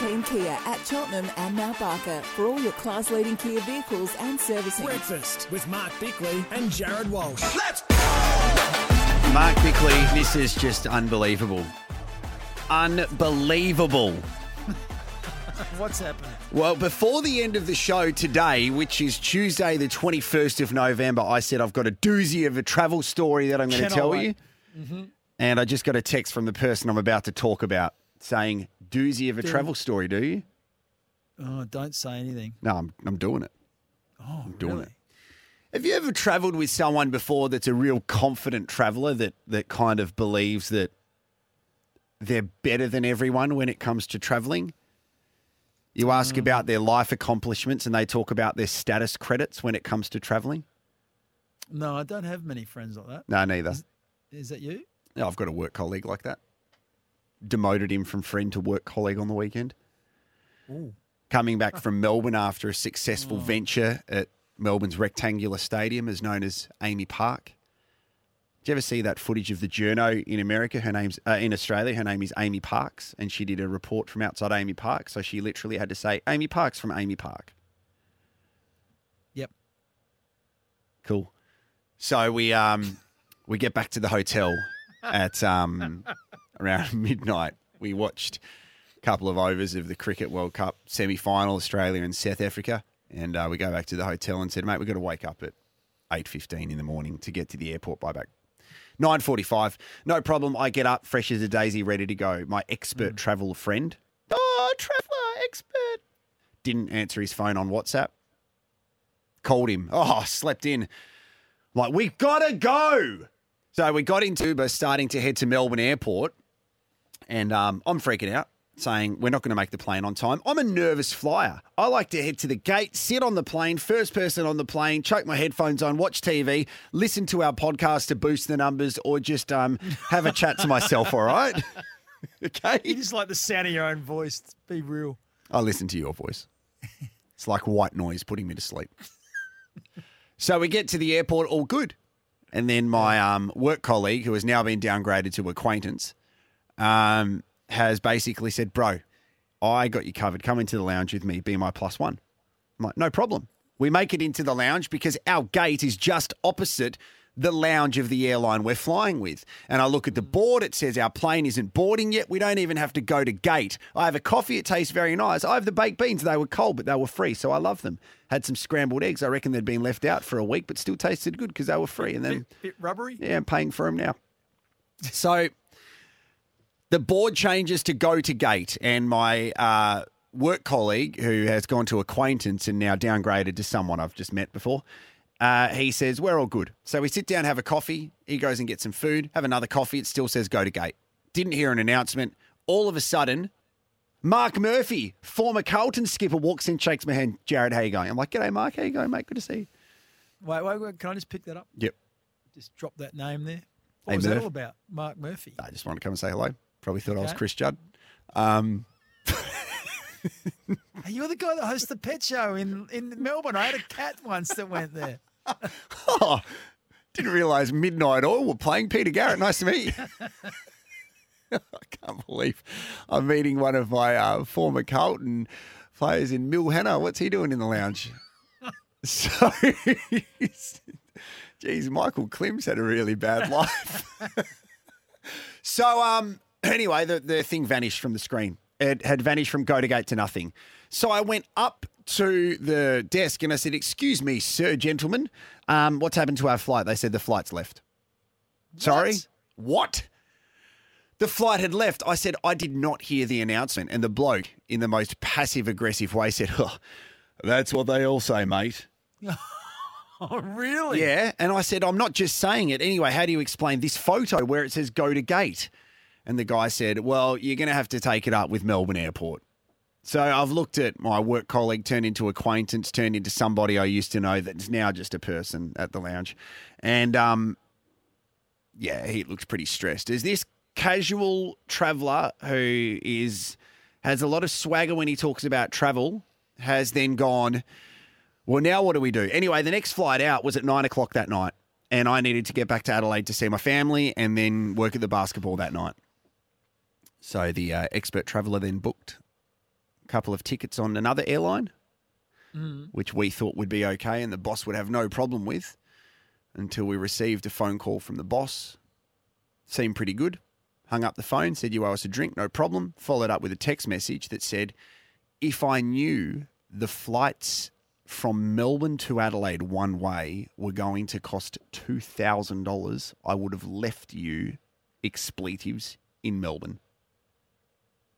Team Kia at Cheltenham and Mount Barker for all your class leading Kia vehicles and servicing. Breakfast with Mark Bickley and Jarrod Walsh. Let's go! Mark Bickley, this is just unbelievable. Unbelievable. What's happening? Well, before the end of the show today, which is Tuesday, the 21st of November, I said I've got a doozy of a travel story that I'm going to Cannot tell wait. you. Mm-hmm. And I just got a text from the person I'm about to talk about saying, doozy of a travel story, do you? Oh, don't say anything. No, I'm, I'm doing it. Oh, I'm doing really? it. Have you ever traveled with someone before that's a real confident traveler that, that kind of believes that they're better than everyone when it comes to traveling? You ask um. about their life accomplishments and they talk about their status credits when it comes to traveling? No, I don't have many friends like that. No, neither. Is that you? No, I've got a work colleague like that. Demoted him from friend to work colleague on the weekend. Coming back from Melbourne after a successful venture at Melbourne's rectangular stadium, is known as AAMI Park. Did you ever see that footage of the journo in America? Her name's uh, in Australia. Her name is Amy Parks, and she did a report from outside AAMI Park. So she literally had to say Amy Parks from AAMI Park. Yep. Cool. So we um we get back to the hotel at um around midnight. We watched a couple of overs of the Cricket World Cup semi final, Australia and South Africa, and uh, we go back to the hotel and said, "Mate, we've got to wake up at eight fifteen in the morning to get to the airport by back." 9.45, no problem. I get up, fresh as a daisy, ready to go. My expert travel friend, oh, traveller, expert, didn't answer his phone on WhatsApp. Called him. Oh, slept in. Like, we've got to go. So we got into Uber, starting to head to Melbourne Airport, and um, I'm freaking out, saying we're not going to make the plane on time. I'm a nervous flyer. I like to head to the gate, sit on the plane, first person on the plane, choke my headphones on, watch TV, listen to our podcast to boost the numbers, or just um, have a chat to myself. All right, okay. You just like the sound of your own voice. Be real. I listen to your voice. It's like white noise putting me to sleep. so we get to the airport, all good. And then my um, work colleague, who has now been downgraded to acquaintance, um, has basically said, Bro, I got you covered. Come into the lounge with me, be my plus one. I'm like, No problem. We make it into the lounge because our gate is just opposite the lounge of the airline we're flying with. And I look at the board, it says our plane isn't boarding yet. We don't even have to go to gate. I have a coffee, it tastes very nice. I have the baked beans, they were cold, but they were free, so I love them. Had some scrambled eggs. I reckon they'd been left out for a week, but still tasted good because they were free. And then, Bit, bit rubbery. yeah, I'm paying for them now. So the board changes to go to gate, and my uh, work colleague, who has gone to acquaintance and now downgraded to someone I've just met before, uh, he says, We're all good. So we sit down, have a coffee. He goes and gets some food, have another coffee. It still says go to gate. Didn't hear an announcement. All of a sudden, Mark Murphy, former Carlton skipper, walks in, shakes my hand. Jarrod, how you going? I'm like, G'day, Mark. How you going, mate? Good to see you. Wait, wait, wait. Can I just pick that up? Yep. Just drop that name there. What Hey, was that all about? Mark Murphy. I just wanted to come and say hello. Probably thought I was Chris Judd. Um, you're the guy that hosts the pet show in, in Melbourne. I had a cat once that went there. Oh, didn't realise Midnight Oil were playing Peter Garrett. Nice to meet you. I can't believe I'm meeting one of my uh, former Carlton players in Mill Hanna. What's he doing in the lounge? so, geez, Michael Klim's had a really bad life. so, um, anyway, the, the thing vanished from the screen. It had vanished from go to gate to nothing. So I went up to the desk and I said, Excuse me, sir, gentlemen, um, what's happened to our flight? They said the flight's left. Sorry? What? The flight had left. I said, I did not hear the announcement. And the bloke, in the most passive aggressive way, said, oh, That's what they all say, mate. Oh, really? Yeah. And I said, I'm not just saying it. Anyway, how do you explain this photo where it says go to gate? And the guy said, Well, you're going to have to take it up with Melbourne Airport. So I've looked at my work colleague turned into acquaintance, turned into somebody I used to know that's now just a person at the lounge. And um, yeah, he looks pretty stressed. Is this casual traveller who is has a lot of swagger when he talks about travel, has then gone, well, now what do we do? Anyway, the next flight out was at nine o'clock that night, and I needed to get back to Adelaide to see my family and then work at the basketball that night. So the uh, expert traveller then booked a couple of tickets on another airline, Mm. which we thought would be okay and the boss would have no problem with until we received a phone call from the boss. Seemed pretty good. Hung up the phone, said, You owe us a drink, no problem. Followed up with a text message that said, If I knew the flights from Melbourne to Adelaide one way were going to cost $2,000, I would have left you expletives in Melbourne.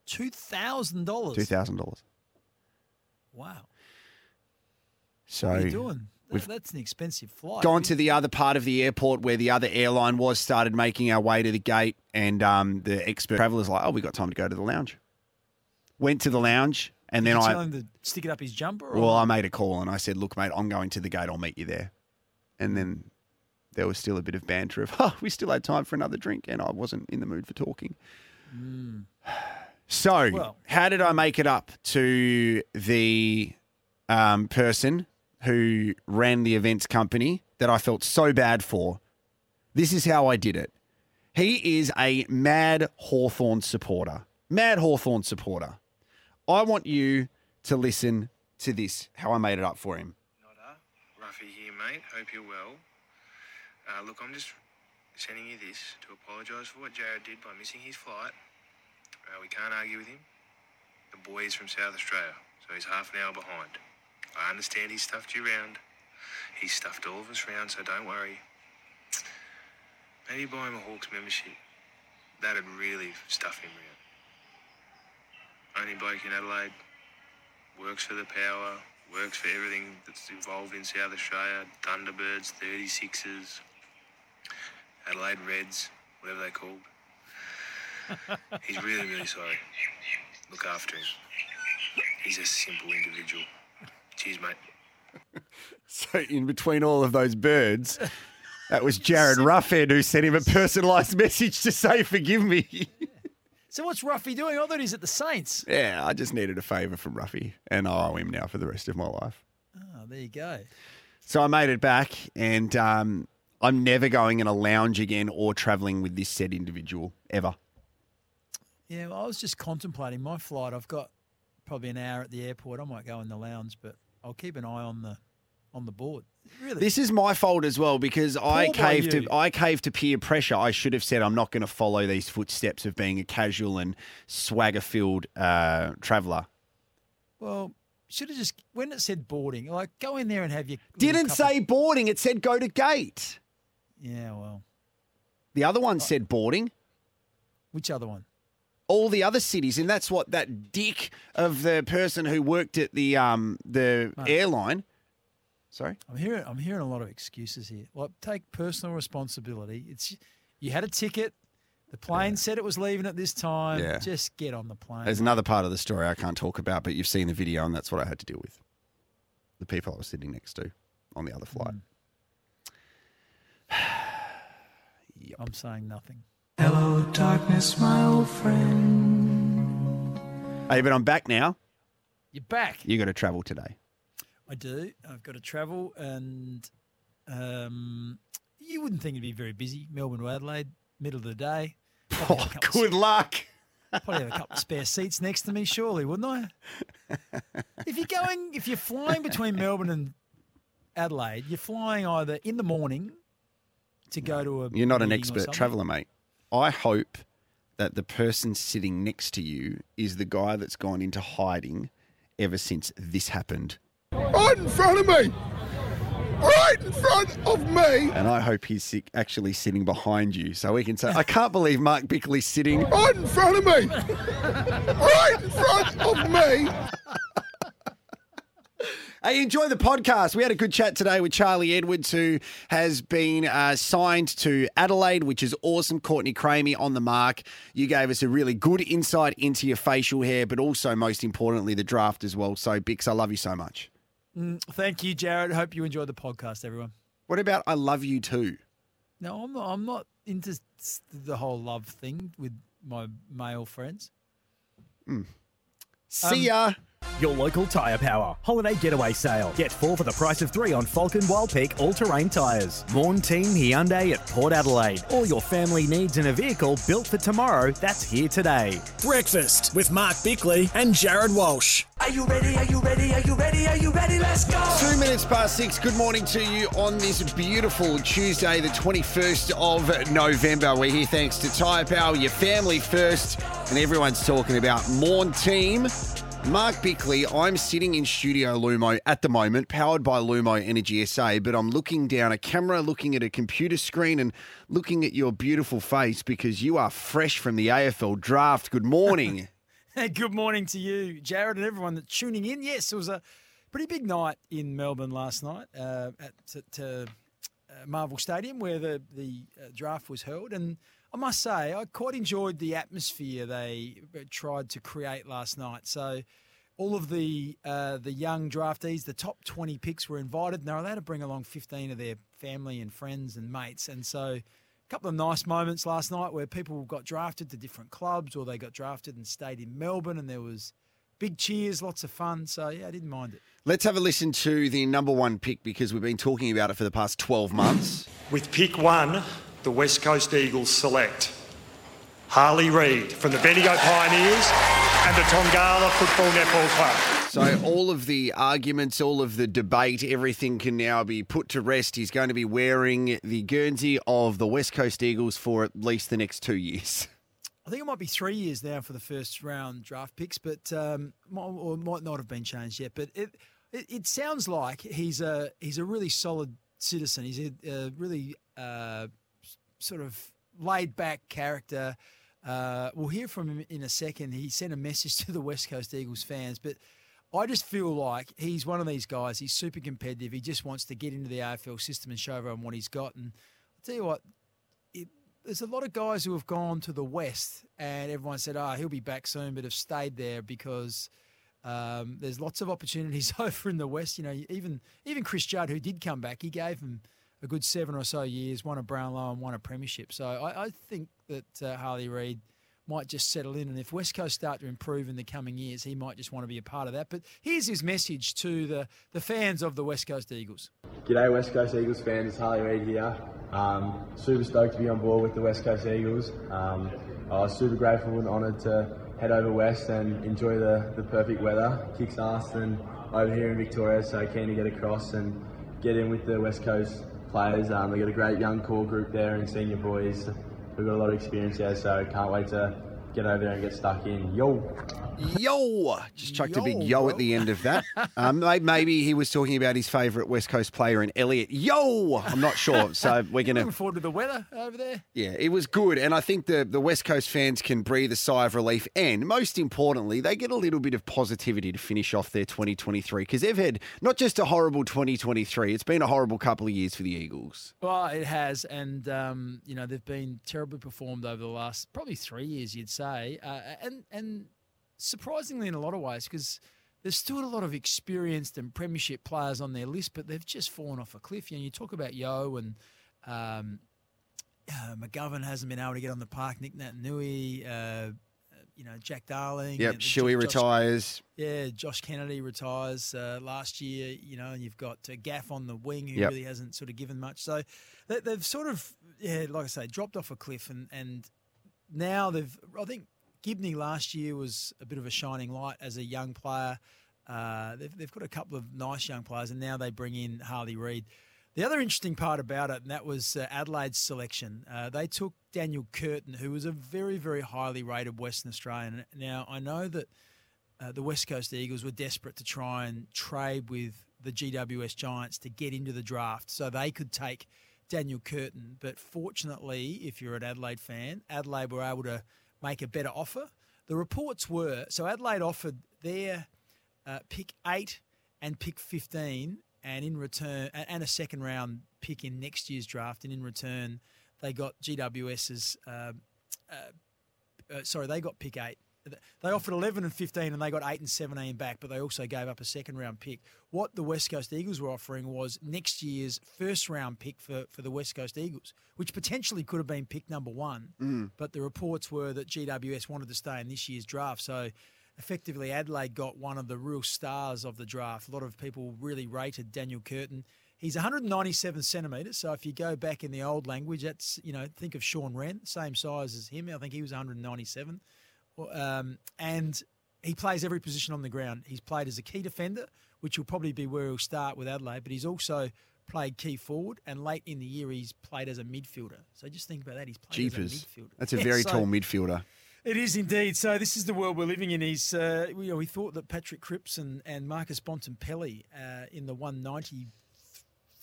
Two thousand dollars. $2,000. Wow. So What are you doing? We've that's an expensive flight. gone to the other part of the airport where the other airline was, started making our way to the gate, and um, the expert traveler's like, "Oh, we got time to go to the lounge." Went to the lounge, and Did then I, to stick it up his jumper. Or? well, I made a call and I said, "Look, mate, I'm going to the gate. I'll meet you there." And then there was still a bit of banter of, "Oh, we still had time for another drink," and I wasn't in the mood for talking. So. Well- how did I make it up to the um, person who ran the events company that I felt so bad for? This is how I did it. He is a mad Hawthorn supporter. Mad Hawthorn supporter. I want you to listen to this, how I made it up for him. Nodder, Ruffy here, mate. Hope you're well. Uh, look, I'm just sending you this to apologise for what Jarrod did by missing his flight. We can't argue with him. The boy is from South Australia, so he's half an hour behind. I understand he stuffed you round. He stuffed all of us round, so don't worry. Maybe buy him a Hawks membership. That'd really stuff him round. Only bloke in Adelaide, works for the power, works for everything that's involved in South Australia, Thunderbirds, 36ers, Adelaide Reds, whatever they're called. He's really, really sorry. Look after him. He's a simple individual. Cheers, mate. So, in between all of those birds, that was Jarryd Roughead who sent him a personalised message to say, Forgive me. So what's Ruffy doing? I thought he's at the Saints. yeah, I just needed a favour from Ruffy, and I owe him now for the rest of my life. Oh, there you go. So I made it back, and um, I'm never going in a lounge again or travelling with this said individual ever. Yeah, well, I was just contemplating my flight. I've got probably an hour at the airport. I might go in the lounge, but I'll keep an eye on the on the board. Really, This is my fault as well because I Poor by caved to I caved to peer pressure. I should have said I'm not going to follow these footsteps of being a casual and swagger filled uh, traveller. well, should have just when it said boarding, like go in there and have your Didn't say Of, boarding. It said go to gate. yeah, well, The other Oh. one said boarding. which other one? All the other cities, and that's what that dick of the person who worked at the um the Mate. airline. Sorry. I'm hearing I'm hearing a lot of excuses here. Like take personal responsibility. It's you had a ticket. The plane said it was leaving at this time. Yeah. Just get on the plane. There's another part of the story I can't talk about, but you've seen the video, and that's what I had to deal with. The people I was sitting next to on the other flight. I'm saying nothing. Hello, darkness, my old friend. Hey, but I'm back now. You're back. You got to travel today. I do. I've got to travel, and um, you wouldn't think it'd be very busy. Melbourne to Adelaide, middle of the day. Probably have a couple of- Oh, luck. Probably have a couple of spare seats next to me, surely, wouldn't I? if you're going, if you're flying between Melbourne and Adelaide, you're flying either in the morning to go to a. You're not an expert traveller, mate. I hope that the person sitting next to you is the guy that's gone into hiding ever since this happened. right in front of me. Right in front of me. And I hope he's actually sitting behind you so we can say, I can't believe Mark Bickley's sitting. Right in front of me. Right in front of me. Hey, enjoy the podcast. We had a good chat today with Charlie Edwards, who has been uh, signed to Adelaide, which is awesome. Courtney Cramey on the mark. You gave us a really good insight into your facial hair, but also, most importantly, the draft as well. So, Bix, I love you so much. Mm, Thank you, Jarrod. Hope you enjoyed the podcast, everyone. What about I love you too? No, I'm not. I'm not into the whole love thing with my male friends. See ya. Your local tyre power. Holiday getaway sale. Get four for the price of three on Falken Wildpeak all terrain tyres. Morn Team Hyundai at Port Adelaide. All your family needs in a vehicle built for tomorrow that's here today. Breakfast with Mark Bickley and Jarrod Walsh. Are you ready? Are you ready? Are you ready? Are you ready? Let's go! Two minutes past six. Good morning to you on this beautiful Tuesday, the 21st of November. We're here thanks to Tyre Power, your family first, and everyone's talking about Morn Team. Mark Bickley, I'm sitting in Studio Lumo at the moment, powered by Lumo Energy SA, but I'm looking down a camera, looking at a computer screen, and looking at your beautiful face because you are fresh from the AFL draft. Good morning. Good morning to you, Jarrod, and everyone that's tuning in. Yes, it was a pretty big night in Melbourne last night uh, at, uh, Marvel Stadium where the, the uh, draft was held. And I must say, I quite enjoyed the atmosphere they uh, tried to create last night. So, all of the uh, the young draftees, the top 20 picks were invited, and they're allowed to bring along 15 of their family and friends and mates. And so, a couple of nice moments last night where people got drafted to different clubs or they got drafted and stayed in Melbourne and there was big cheers, lots of fun. So yeah, I didn't mind it. Let's have a listen to the number one pick because we've been talking about it for the past 12 months. With pick one, the West Coast Eagles select Harley Reid from the Bendigo Pioneers and the Tongala Football Netball Club. So all of the arguments, all of the debate, everything can now be put to rest. He's going to be wearing the Guernsey of the West Coast Eagles for at least the next two years. I think it might be three years now for the first round draft picks, but um, might, or might not have been changed yet. But it, it, it sounds like he's a he's a really solid citizen. He's a, a really uh, sort of laid back character. Uh, we'll hear from him in a second. He sent a message to the West Coast Eagles fans, but I just feel like he's one of these guys. He's super competitive. He just wants to get into the AFL system and show everyone what he's got. And I'll tell you what, it, there's a lot of guys who have gone to the West and everyone said, oh, he'll be back soon, but have stayed there because um, there's lots of opportunities over in the West. You know, even even Chris Judd, who did come back, he gave him a good seven or so years, won a Brownlow and won a premiership. So I, I think that uh, Harley Reid – might just settle in. And if West Coast start to improve in the coming years, he might just want to be a part of that. But here's his message to the, the fans of the West Coast Eagles. G'day, West Coast Eagles fans. It's Harley Reid here. Um, super stoked to be on board with the West Coast Eagles. Um, I was super grateful and honoured to head over west and enjoy the, the perfect weather. Kicks ass and over here in Victoria, so keen to get across and get in with the West Coast players. Um, they got a great young core group there and senior boys we've got a lot of experience there, so can't wait to get over there and get stuck in. Yo. Yo. Just chucked yo, a big yo bro. at the end of that. um, maybe he was talking about his favourite West Coast player in Elliot. Yeo. I'm not sure. So we're going to. Looking forward to the weather over there. Yeah, it was good. And I think the, the West Coast fans can breathe a sigh of relief. And most importantly, they get a little bit of positivity to finish off their 2023 because they've had not just a horrible 2023, it's been a horrible couple of years for the Eagles. Well, it has. And, um, you know, they've been terribly performed over the last probably three years, you'd say. Uh, and, and, surprisingly in a lot of ways because there's still a lot of experienced and premiership players on their list, but they've just fallen off a cliff. You know, you talk about Yeo and um, uh, McGovern hasn't been able to get on the park. Nick Naitanui, uh, you know, Jack Darling. Yep, Shuey retires. Yeah, Josh Kennedy retires uh, last year. You know, and you've got uh, Gaff on the wing who yep. really hasn't sort of given much. So they, they've sort of, yeah, like I say, dropped off a cliff, and and now they've. I think Ginbey last year was a bit of a shining light as a young player. Uh, they've, they've got a couple of nice young players, and now they bring in Harley Reid. The other interesting part about it, and that was uh, Adelaide's selection. Uh, they took Daniel Curtin, who was a very, very highly rated Western Australian. Now, I know that uh, the West Coast Eagles were desperate to try and trade with the GWS Giants to get into the draft so they could take Daniel Curtin. But fortunately, if you're an Adelaide fan, Adelaide were able to make a better offer. The reports were so Adelaide offered their uh, pick eight and pick 15, and in return, and a second round pick in next year's draft, and in return, they got GWS's. Uh, uh, uh, sorry, they got pick eight. They offered 11 and 15 and they got 8 and 17 back, but they also gave up a second round pick. What the West Coast Eagles were offering was next year's first round pick for, for the West Coast Eagles, which potentially could have been pick number one. Mm. But the reports were that GWS wanted to stay in this year's draft. So effectively Adelaide got one of the real stars of the draft. A lot of people really rated Daniel Curtin. He's 197 centimetres, so if you go back in the old language, that's you know think of Shaun Rehn, same size as him. I think he was 197, um, and he plays every position on the ground. He's played as a key defender, which will probably be where he'll start with Adelaide, but he's also played key forward, and late in the year he's played as a midfielder. So just think about that. He's played Jeepers. as a midfielder. That's a Yeah, very so- tall midfielder. it is indeed. So this is the world we're living in. He's, uh, we, you know, we thought that Patrick Cripps and, and Marcus Bontempelli uh, in the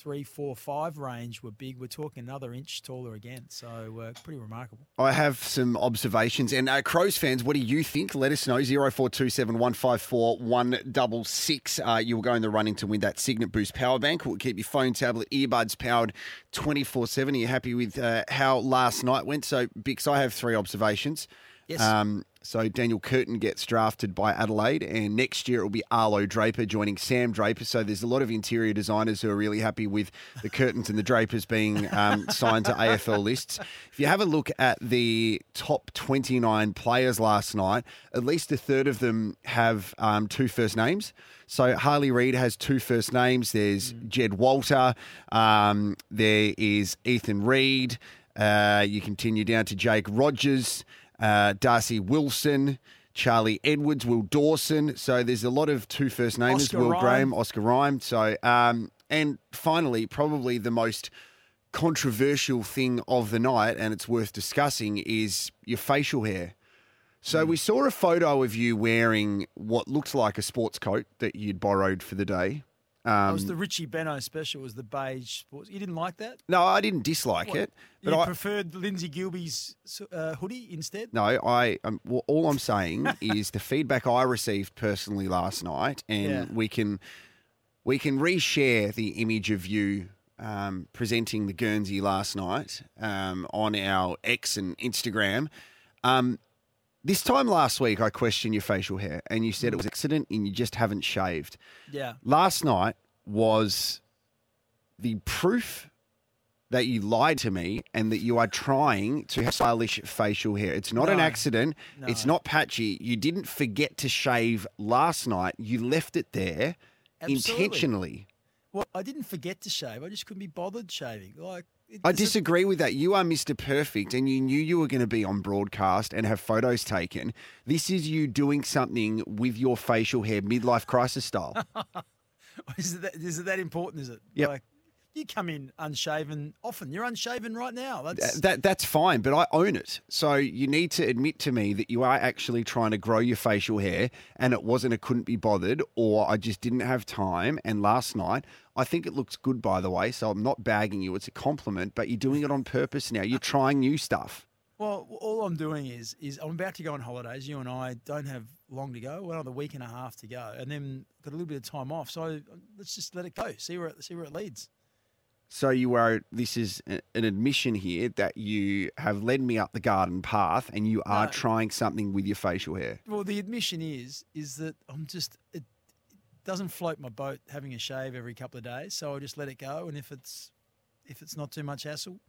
193, 4, 5 range were big. We're talking another inch taller again. So uh, pretty remarkable. I have some observations. And uh, Crows fans, what do you think? Let us know. 0427 154 166. Uh, you will go in the running to win that Cygnett Boost power bank. We'll keep your phone, tablet, earbuds powered 24 7. Are you happy with uh, how last night went? So, Bix, I have three observations. Yes. Um, so Daniel Curtin gets drafted by Adelaide, and next year it will be Arlo Draper joining Sam Draper. So there's a lot of interior designers who are really happy with the curtains and the drapers being um, signed to AFL lists. If you have a look at the top 29 players last night, at least a third of them have um, two first names. So Harley Reid has two first names. There's Jed Walter. Um, there is Ethan Read. Uh, you continue down to Jake Rogers, uh, Darcy Wilson, Charlie Edwards, Will Dawson. So there's a lot of two first names. Oscar Will Rhyme. Graham, Oscar Rhyme. So um, and finally, probably the most controversial thing of the night, and it's worth discussing, is your facial hair. So we saw a photo of you wearing what looked like a sports coat that you'd borrowed for the day. Um, was the Richie Benaud special. Was the beige sports? You didn't like that? no, I didn't dislike What? it, but you I, preferred Lindsay Gilbee's uh, hoodie instead? No, I. Um, well, all I'm saying is the feedback I received personally last night, and Yeah. we can we can reshare the image of you um, presenting the Guernsey last night um, on our X and Instagram. This time last week, I questioned your facial hair, and you said it was mm. accident, and you just haven't shaved. Yeah. Last night was the proof that you lied to me and that you are trying to have stylish facial hair. It's not an No. accident. It's not patchy. You didn't forget to shave last night. You left it there Absolutely. intentionally. Well, I didn't forget to shave. I just couldn't be bothered shaving. Like I disagree with that. You are Mr. Perfect and you knew you were going to be on broadcast and have photos taken. This is you doing something with your facial hair, midlife crisis style. Is it, that, is it that important? Is it? Yep. Like, you come in unshaven often. You're unshaven right now. That's Th- that that's fine, but I own it. So you need to admit to me that you are actually trying to grow your facial hair, and it wasn't a couldn't be bothered, or I just didn't have time. And last night, I think it looks good, by the way. So I'm not bagging you; it's a compliment. But you're doing it on purpose now. You're trying new stuff. well. All I'm doing is is I'm about to go on holidays. You and I don't have long to go. Well, another week and a half to go, and then got a little bit of time off. So let's just let it go. See where it, see where it leads. So you are. This is a- an admission here that you have led me up the garden path, and you are No. trying something with your facial hair. Well, the admission is is that I'm just it, it doesn't float my boat having a shave every couple of days. So I just let it go, and if it's if it's not too much hassle,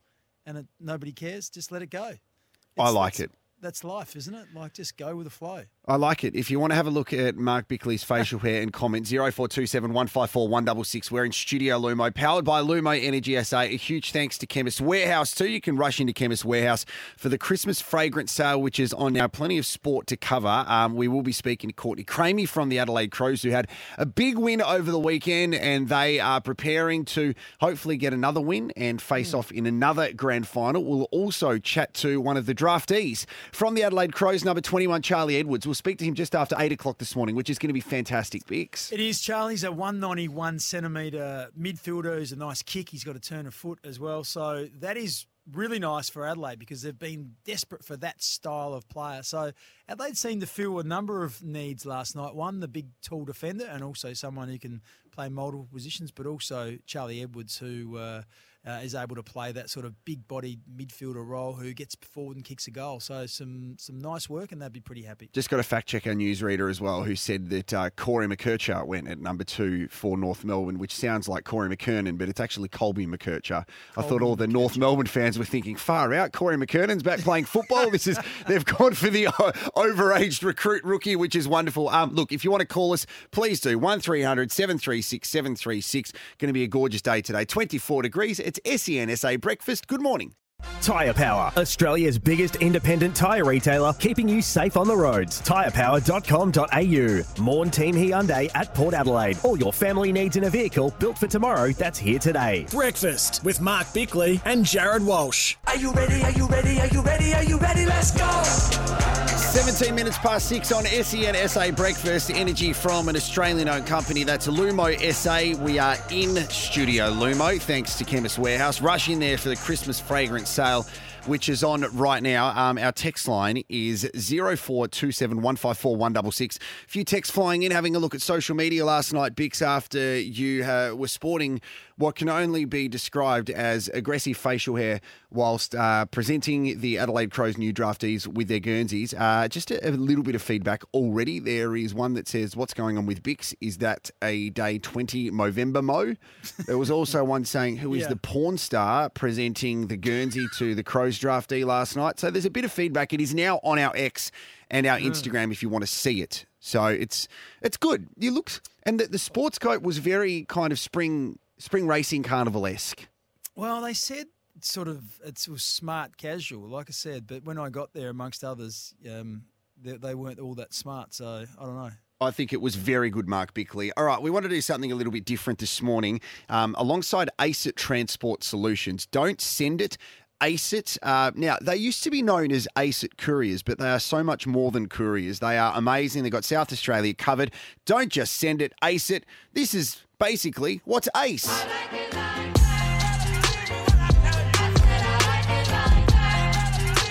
and it, nobody cares, just let it go. I It's- like that's- it. That's life, isn't it? Like just go with the flow. I like it. If you want to have a look at Mark Bickley's facial hair and comment, 0427 154 166. We're in Studio Lumo, powered by Lumo Energy SA. A huge thanks to Chemist Warehouse, too. You can rush into Chemist Warehouse for the Christmas fragrance sale, which is on now. Plenty of sport to cover. Um, we will be speaking to Courtney Cramey from the Adelaide Crows, who had a big win over the weekend, and they are preparing to hopefully get another win and face off in another grand final. We'll also chat to one of the draftees from the Adelaide Crows, number 21, Charlie Edwards. We'll speak to him just after 8 o'clock this morning, which is going to be fantastic, Bix. It is. Charlie's a 191 centimetre midfielder who's a nice kick. He's got a turn of foot as well. So that is really nice for Adelaide because they've been desperate for that style of player. So Adelaide seemed to fill a number of needs last night. One, the big tall defender, and also someone who can play multiple positions, but also Charlie Edwards, who uh, uh, is able to play that sort of big bodied midfielder role who gets forward and kicks a goal. So some some nice work, and they'd be pretty happy. Just got to fact check our newsreader as well, who said that uh, Corey McKercher went at number two for North Melbourne, which sounds like Corey McKernan, but it's actually Colby McKercher. I thought all the North Melbourne fans were thinking, far out, Corey McKernan's back playing football. this is they've gone for the uh, overaged recruit rookie, which is wonderful. Um, look, if you want to call us, please do one 736 736. Going to be a gorgeous day today. 24 degrees. It's E SENSA breakfast. Good morning. Tyre Power, Australia's biggest independent tyre retailer, keeping you safe on the roads. Tyrepower.com.au. Morn Team Hyundai at Port Adelaide. All your family needs in a vehicle built for tomorrow that's here today. Breakfast with Mark Bickley and Jarrod Walsh. Are you ready? Are you ready? Are you ready? Are you ready? Let's go! 17 minutes past six on SEN SA Breakfast. Energy from an Australian owned company. That's Lumo SA. We are in studio Lumo, thanks to Chemist Warehouse. Rush in there for the Christmas fragrance sale, which is on right now. Um, our text line is 0427 154 166. A few texts flying in, having a look at social media last night, Bix, after you uh, were sporting what can only be described as aggressive facial hair whilst uh, presenting the Adelaide Crows new draftees with their Guernseys. Uh, just a, a little bit of feedback already. There is one that says, What's going on with Bix? Is that a day 20 Movember Mo? There was also one saying, Who is Yeah. the porn star presenting the Guernsey to the Crows draftee last night? So there's a bit of feedback. It is now on our X and our Instagram if you want to see it. So it's it's good. You looked, and the, the sports coat was very kind of spring spring racing carnival esque. Well, they said sort of it was smart casual, like I said. But when I got there, amongst others, um, they, they weren't all that smart. So I don't know. I think it was very good, Mark Bickley. All right, we want to do something a little bit different this morning. Um, alongside ACET Transport Solutions, don't send it. ACET, uh, now they used to be known as ACET Couriers, but they are so much more than couriers. They are amazing. They've got South Australia covered. Don't just send it, ACET. This is basically what's ACE.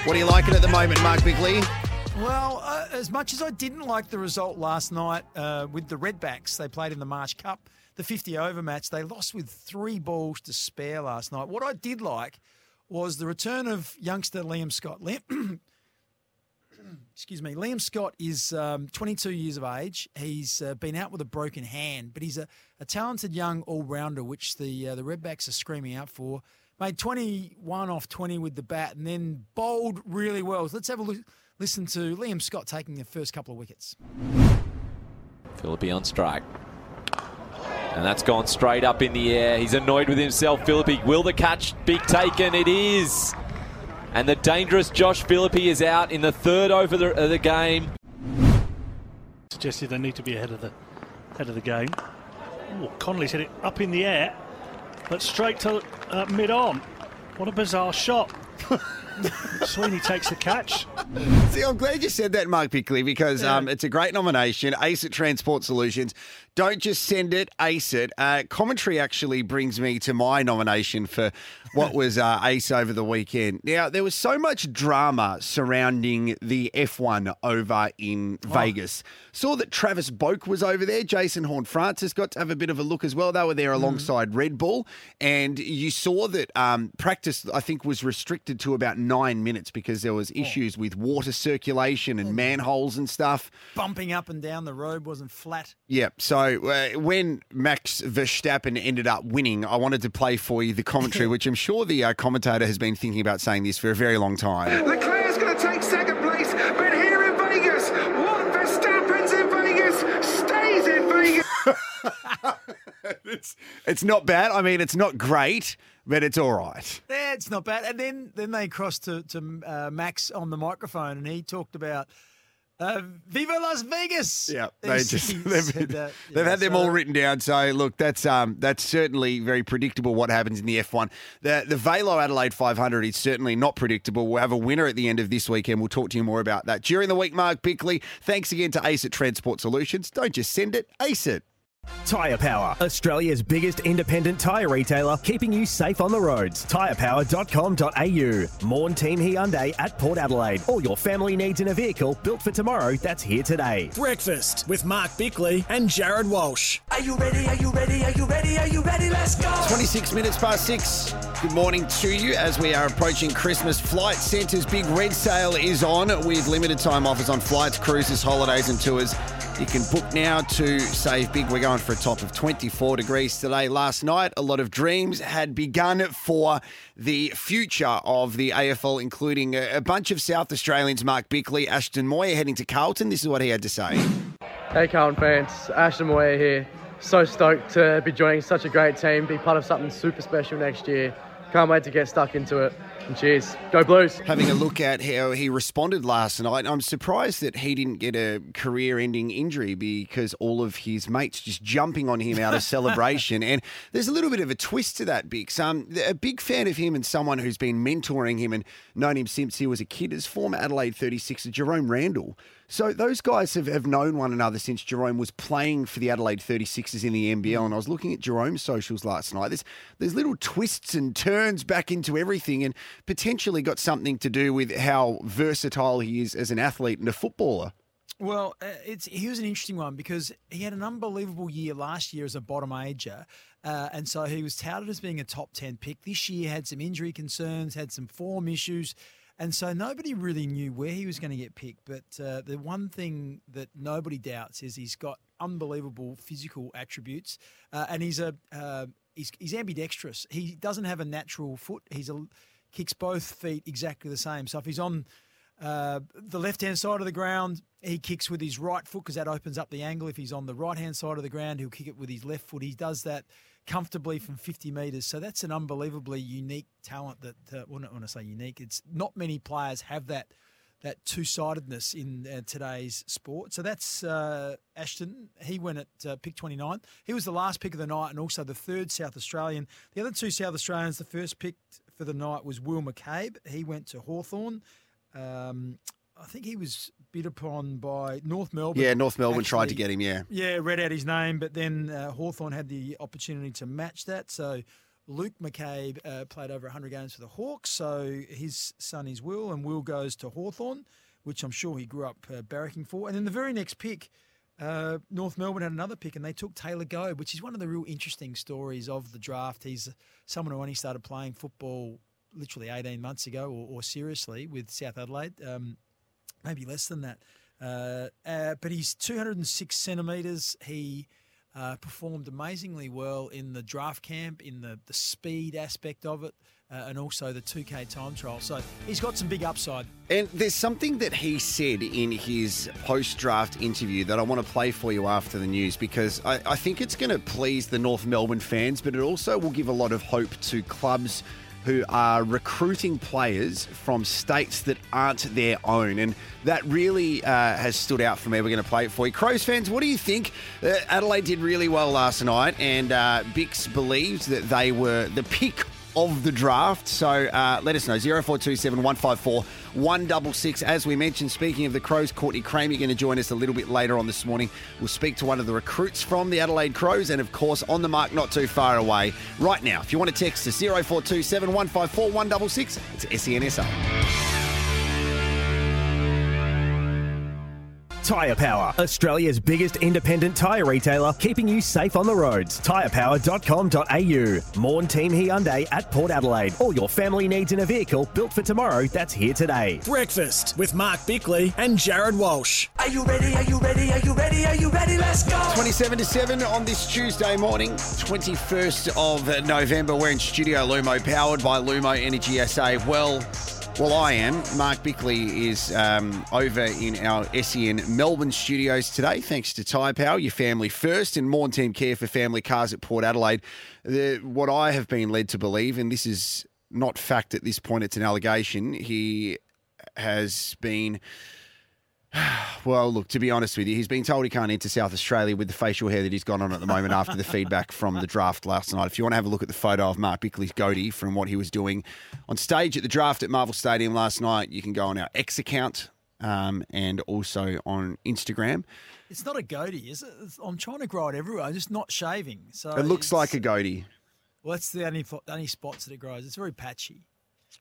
What are you liking at the moment, Mark Bickley? Well, uh, as much as I didn't like the result last night uh, with the Redbacks, they played in the Marsh Cup, the 50 over match. They lost with three balls to spare last night. What I did like was the return of youngster Liam Scott. Liam, excuse me, Liam Scott is um, 22 years of age. He's uh, been out with a broken hand, but he's a, a talented young all rounder, which the uh, the Redbacks are screaming out for. Made 21 off 20 with the bat and then bowled really well. So let's have a look, listen to Liam Scott taking the first couple of wickets. Philippe on strike. And that's gone straight up in the air. He's annoyed with himself. Philippe, will the catch be taken? It is. And the dangerous Josh Philippe is out in the third over the, of the game. Suggested they need to be ahead of the head of the game. Ooh, Connolly's hit it up in the air, but straight to uh, mid on. What a bizarre shot. Sweeney takes the catch. See, I'm glad you said that, Mark Bickley, because um, it's a great nomination. ACET Transport Solutions. Don't just send it, ace it. Uh, commentary actually brings me to my nomination for what was uh, ace over the weekend. Now, there was so much drama surrounding the F1 over in Vegas. Saw that Travis Boak was over there. Jason Horne-Francis got to have a bit of a look as well. They were there alongside Red Bull. And you saw that um, practice, I think, was restricted to about nine minutes because there was issues with water circulation and manholes and stuff. Bumping up and down the road wasn't flat. Yep. So uh, when Max Verstappen ended up winning, I wanted to play for you the commentary, which I'm sure the uh, commentator has been thinking about saying this for a very long time. Leclerc's going to take second place, but here in Vegas, what Verstappen's in Vegas stays in Vegas. it's, it's not bad. I mean, it's not great, but it's all right. Yeah, it's not bad. And then then they crossed to to uh, Max on the microphone, and he talked about uh, "Viva Las Vegas." Yeah, they just they've, that. they've had them so- all written down. So look, that's um that's certainly very predictable what happens in the F1. The the VAILO Adelaide 500 is certainly not predictable. We'll have a winner at the end of this weekend. We'll talk to you more about that during the week. Mark Bickley, thanks again to ACET Transport Solutions. Don't just send it, ace it. Tyre Power, Australia's biggest independent tyre retailer, keeping you safe on the roads. Tyrepower.com.au. Morn Team Hyundai at Port Adelaide. All your family needs in a vehicle built for tomorrow that's here today. Breakfast with Mark Bickley and Jarrod Walsh. Are you ready? Are you ready? Are you ready? Are you ready? Let's go! 26 minutes past six. Good morning to you as we are approaching Christmas. Flight Centre's big red sale is on with limited time offers on flights, cruises, holidays, and tours. You can book now to save big. We're going for a top of 24 degrees today. Last night, a lot of dreams had begun for the future of the AFL, including a, bunch of South Australians. Mark Bickley, Ashton Moir heading to Carlton. This is what he had to say. Hey Carlton fans, Ashton Moir here. So stoked to be joining such a great team, be part of something super special next year. Can't wait to get stuck into it. Cheers. Go Blues. Having a look at how he responded last night, I'm surprised that he didn't get a career ending injury because all of his mates just jumping on him out of celebration. And there's a little bit of a twist to that, Bix. Um, a big fan of him and someone who's been mentoring him and known him since he was a kid is former Adelaide 36er Jerome Randle. So those guys have, have known one another since Jerome was playing for the Adelaide 36ers in the NBL. And I was looking at Jerome's socials last night. There's, there's little twists and turns back into everything and potentially got something to do with how versatile he is as an athlete and a footballer. Well, uh, it's he was an interesting one because he had an unbelievable year last year as a bottom ager, uh, and so he was touted as being a top ten pick. This year had some injury concerns, had some form issues. And so nobody really knew where he was going to get picked. But uh, the one thing that nobody doubts is he's got unbelievable physical attributes, uh, and he's a uh, he's, he's ambidextrous. He doesn't have a natural foot. He's a kicks both feet exactly the same. So if he's on uh, the left hand side of the ground, he kicks with his right foot because that opens up the angle. If he's on the right hand side of the ground, he'll kick it with his left foot. He does that comfortably from 50 metres. So that's an unbelievably unique talent that, uh, well, not when I say unique, it's not many players have that that two sidedness in uh, today's sport. So that's uh, Ashton. He went at uh, pick 29. He was the last pick of the night and also the third South Australian. The other two South Australians, the first pick for the night was Will McCabe. He went to Hawthorn. Um, I think he was bid upon by North Melbourne. Yeah, North Melbourne tried to get him, yeah. Yeah, read out his name, but then uh, Hawthorn had the opportunity to match that. So Luke McCabe uh, played over 100 games for the Hawks. So his son is Will, and Will goes to Hawthorn, which I'm sure he grew up uh, barracking for. And then the very next pick, uh, North Melbourne had another pick, and they took Taylor Goad, which is one of the real interesting stories of the draft. He's someone who only started playing football literally 18 months ago, or, or seriously with South Adelaide. Um, maybe less than that. Uh, uh, but he's 206 centimetres. He uh, performed amazingly well in the draft camp, in the, the speed aspect of it, uh, and also the 2K time trial. So he's got some big upside. And there's something that he said in his post draft interview that I want to play for you after the news because I, I think it's going to please the North Melbourne fans, but it also will give a lot of hope to clubs who are recruiting players from states that aren't their own. And that really uh, has stood out for me. We're going to play it for you. Crows fans, what do you think? Uh, Adelaide did really well last night, and uh, Bix believes that they were the pick of the draft. So uh, let us know. 0427 154 166. As we mentioned, speaking of the Crows, Courtney Cramey going to join us a little bit later on this morning. We'll speak to one of the recruits from the Adelaide Crows and, of course, on the mark not too far away. Right now, if you want to text us 0427 154 166, it's SENSA. Tyre Power, Australia's biggest independent tyre retailer, keeping you safe on the roads. Tyrepower.com.au. Morn Team Hyundai at Port Adelaide. All your family needs in a vehicle built for tomorrow that's here today. Breakfast with Mark Bickley and Jarrod Walsh. Are you ready? Are you ready? Are you ready? Are you ready? Let's go. 27 to 7 on this Tuesday morning, 21st of November. We're in Studio Lumo, powered by Lumo Energy SA. Well, well, I am. Mark Bickley is um, over in our SEN Melbourne studios today, thanks to Tyre Power, your family first, and Morn Team Care for family cars at Port Adelaide. The, what I have been led to believe, and this is not fact at this point, it's an allegation, he has been. Well, look, to be honest with you, he's been told he can't enter South Australia with the facial hair that he's got on at the moment after the feedback from the draft last night. If you want to have a look at the photo of Mark Bickley's goatee from what he was doing on stage at the draft at Marvel Stadium last night, you can go on our X account um, and also on Instagram. It's not a goatee, is it? I'm trying to grow it everywhere. I'm just not shaving. So It looks like a goatee. Well, that's the only only spots that it grows. It's very patchy.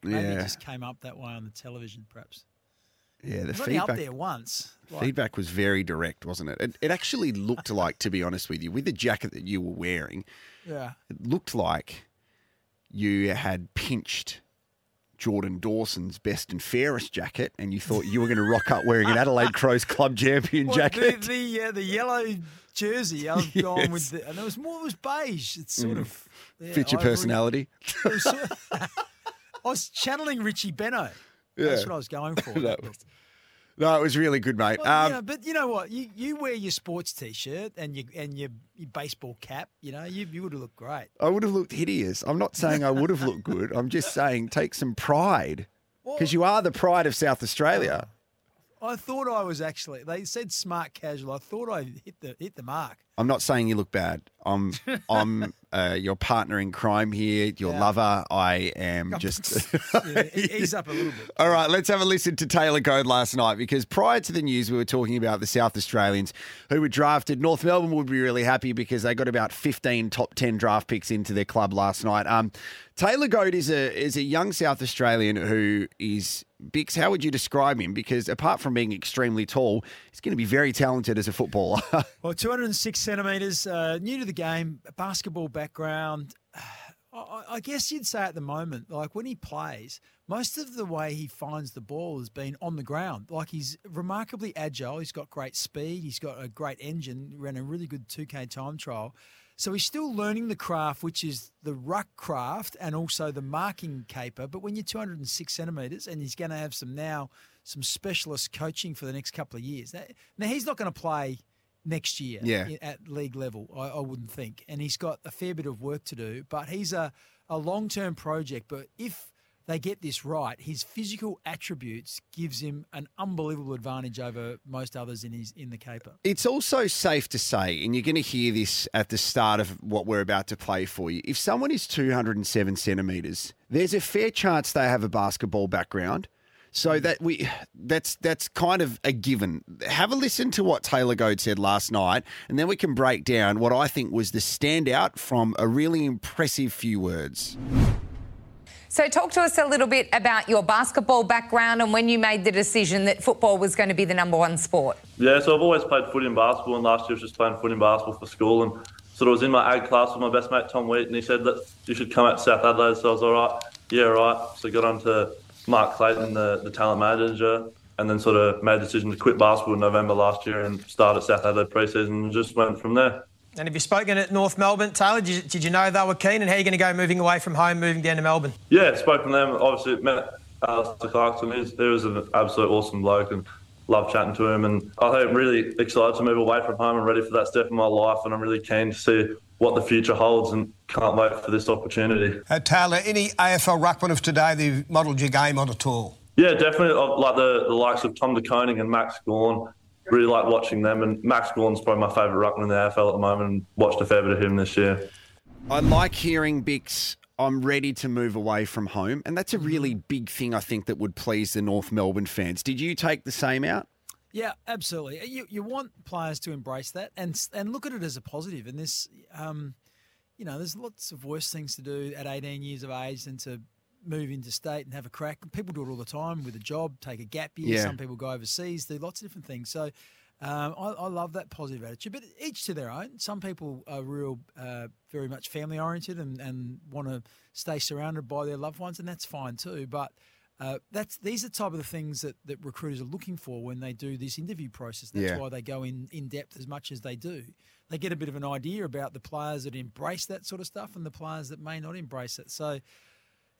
Maybe Yeah. it just came up that way on the television, perhaps. Yeah, the It only up feedback. there once. Like, Feedback was very direct, wasn't it? it? It actually looked like, to be honest with you, with the jacket that you were wearing, Yeah. it looked like you had pinched Jordan Dawson's best and fairest jacket, and you thought you were going to rock up wearing an Adelaide Crows club champion Well, jacket. The the, uh, the yellow jersey. I've gone with the, and there was more. It was beige. It's sort Mm. of yeah, Fit your ivory. personality. It was I was channeling Richie Benaud. That's what I was going for. That was- no, it was really good, mate. Well, Um, you know, but you know what? You you wear your sports t-shirt and your and your, your baseball cap. You know, you you would have looked great. I would have looked hideous. I'm not saying I would have looked good. I'm just saying take some pride because you are the pride of South Australia. I thought I was actually. They said smart casual. I thought I hit the hit the mark. I'm not saying you look bad. I'm I'm uh, your partner in crime here, your Yeah. lover. I am just. Yeah, ease up a little bit. All right, let's have a listen to Taylor Goad last night because prior to the news, we were talking about the South Australians who were drafted. North Melbourne would be really happy because they got about 15 top 10 draft picks into their club last night. Um, Taylor Goad is a is a young South Australian who is Bix. How would you describe him? Because apart from being extremely tall, he's going to be very talented as a footballer. Well, 206 centimetres, uh, new to the game, basketball background. I, I guess you'd say at the moment, like when he plays, most of the way he finds the ball has been on the ground. Like he's remarkably agile. He's got great speed. He's got a great engine. Ran a really good 2K time trial. So he's still learning the craft, which is the ruck craft and also the marking caper. But when you're 206 centimetres and he's going to have some now, some specialist coaching for the next couple of years. Now, now he's not going to play next year Yeah. at league level, I, I wouldn't think. And he's got a fair bit of work to do, but he's a, a long term project. But if they get this right, his physical attributes gives him an unbelievable advantage over most others in his in the caper. It's also safe to say, and you're going to hear this at the start of what we're about to play for you. If someone is 207 centimeters, there's a fair chance they have a basketball background. So that we that's that's kind of a given. Have a listen to what Taylor Goad said last night, and then we can break down what I think was the standout from a really impressive few words. So, talk to us a little bit about your basketball background and when you made the decision that football was going to be the number one sport. Yeah, so I've always played footy and basketball, and last year I was just playing footy and basketball for school. And sort of was in my ag class with my best mate Tom Wheat, and he said that you should come out to South Adelaide. So I was all right, yeah, right. So got on to Mark Clayton, the, the talent manager, and then sort of made a decision to quit basketball in November last year and start at South Adelaide pre-season and just went from there. And have you spoken at North Melbourne, Taylor? Did you, did you know they were keen? And how are you going to go moving away from home, moving down to Melbourne? Yeah, spoken to them. Obviously, met Alastair Clarkson. He's, he was an absolute awesome bloke and love chatting to him. And I think I'm really excited to move away from home and ready for that step in my life. And I'm really keen to see what the future holds and can't wait for this opportunity. Uh, Taylor, any AFL ruckman of today that have modelled your game on at all? Yeah, definitely. Like the, the likes of Tom De Koning and Max Gawn. Really like watching them. And Max Gawn's probably my favourite ruckman in the AFL at the moment and watched a fair bit of him this year. I like hearing Bix. I'm ready to move away from home, and that's a really big thing. I think that would please the North Melbourne fans. Did you take the same out? Yeah, absolutely. You, you want players to embrace that and and look at it as a positive. And this, um, you know, there's lots of worse things to do at 18 years of age than to move into state and have a crack. People do it all the time with a job, take a gap year. Yeah. Some people go overseas, do lots of different things. So um, I, I love that positive attitude, but each to their own. Some people are real, uh, very much family oriented and, and want to stay surrounded by their loved ones, and that's fine too. But uh, that's these are the type of the things that, that recruiters are looking for when they do this interview process. That's Yeah. why they go in, in depth as much as they do. They get a bit of an idea about the players that embrace that sort of stuff and the players that may not embrace it. So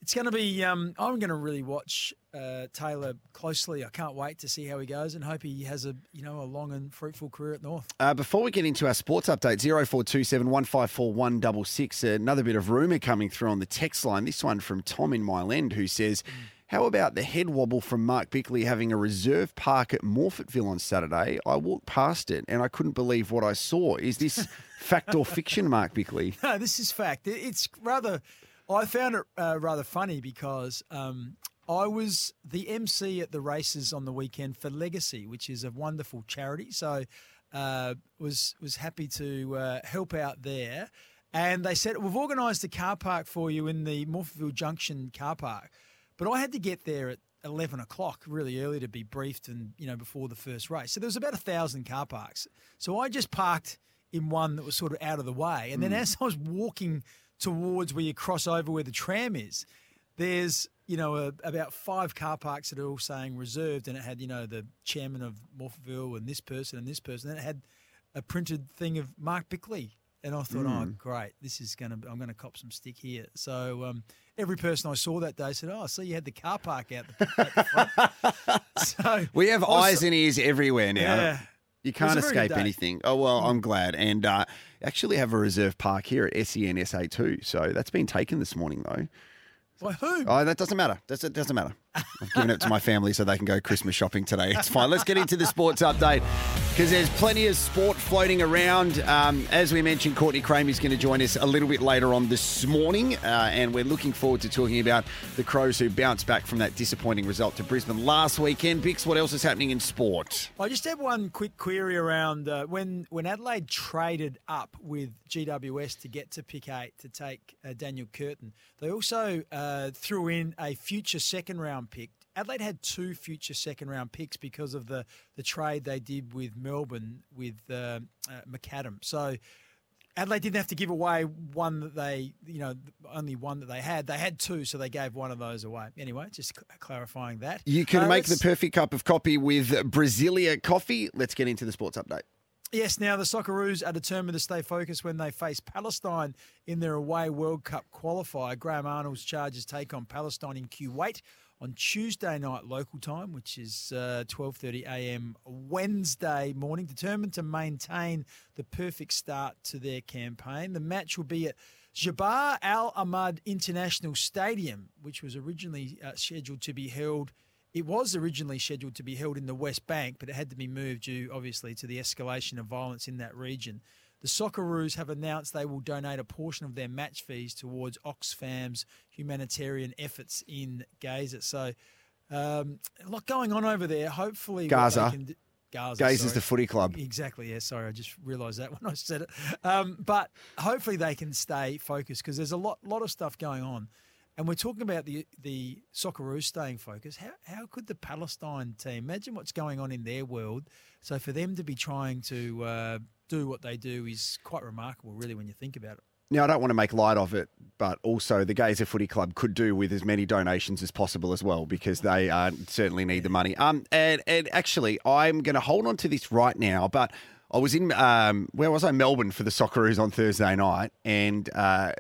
it's going to be. Um, I'm going to really watch uh, Taylor closely. I can't wait to see how he goes and hope he has a you know a long and fruitful career at North. Uh, before we get into our sports update, 0427 154 166, another bit of rumour coming through on the text line. This one from Tom in Mile End who says, How about the head wobble from Mark Bickley having a reserve park at Morphettville on Saturday? I walked past it and I couldn't believe what I saw. Is this fact or fiction, Mark Bickley? No, this is fact. It's rather. I found it uh, rather funny because um, I was the MC at the races on the weekend for Legacy, which is a wonderful charity. So uh, was was happy to uh, help out there. And they said we've organised a car park for you in the Morphettville Junction car park, but I had to get there at eleven o'clock, really early, to be briefed and you know before the first race. So there was about a thousand car parks. So I just parked in one that was sort of out of the way, and then Mm. as I was walking towards where you cross over where the tram is, there's you know about five car parks that are all saying reserved, and it had you know the chairman of Morphettville and this person and this person, and it had a printed thing of Mark Bickley. And I thought, oh, Mm. great! This is gonna. I'm gonna cop some stick here. So um, every person I saw that day said, "Oh, I see you had the car park out the, at the front." so We have eyes and ears everywhere now. Yeah. You can't a very good escape. Mm. anything. Oh well, I'm glad, and uh, actually have a reserve park here at E SEN SA2. So that's been taken this morning though. By who? Oh, that doesn't matter. That's, it doesn't matter. I've given it to my family so they can go Christmas shopping today. It's fine. Let's get into the sports update because there's plenty of sport floating around. Um, as we mentioned, Courtney Cramey is going to join us a little bit later on this morning, uh, and we're looking forward to talking about the Crows who bounced back from that disappointing result to Brisbane last weekend. Bix, what else is happening in sport? I just have one quick query around uh, when when Adelaide traded up with GWS to get to pick eight to take uh, Daniel Curtin. They also uh, threw in a future second round pick. Adelaide had two future second round picks because of the the trade they did with Melbourne with uh, uh, McAdam. So. Adelaide didn't have to give away one that they, you know, only one that they had. They had two, so they gave one of those away. Anyway, just cl- clarifying that. You can Uh, make the perfect cup of coffee with Brasilia coffee. Let's get into the sports update. Yes, now the Socceroos are determined to stay focused when they face Palestine in their away World Cup qualifier. Graham Arnold's charges take on Palestine in Kuwait on Tuesday night local time, which is uh, 12:30 a.m. Wednesday morning. Determined to maintain the perfect start to their campaign. The match will be at Jaber Al-Ahmad International Stadium, which was originally uh, scheduled to be held it was originally scheduled to be held in the West Bank, but it had to be moved due, obviously, to the escalation of violence in that region. The Socceroos have announced they will donate a portion of their match fees towards Oxfam's humanitarian efforts in Gaza. So, um, a lot going on over there. Hopefully, Gaza. do- Gaza. Gaza's sorry. the footy club. Exactly. Yeah. Sorry, I just realised that when I said it. Um, but hopefully they can stay focused because there's a lot, lot of stuff going on, and we're talking about the the Socceroos staying focused. How how could the Palestine team imagine what's going on in their world? So for them to be trying to uh, do what they do is quite remarkable, really, when you think about it. Now, I don't want to make light of it, but also the Gaza Footy Club could do with as many donations as possible as well because they uh, certainly need the money. Um, and, and actually, I'm going to hold on to this right now, but I was in, um, where was I? Melbourne for the Socceroos on Thursday night, and uh,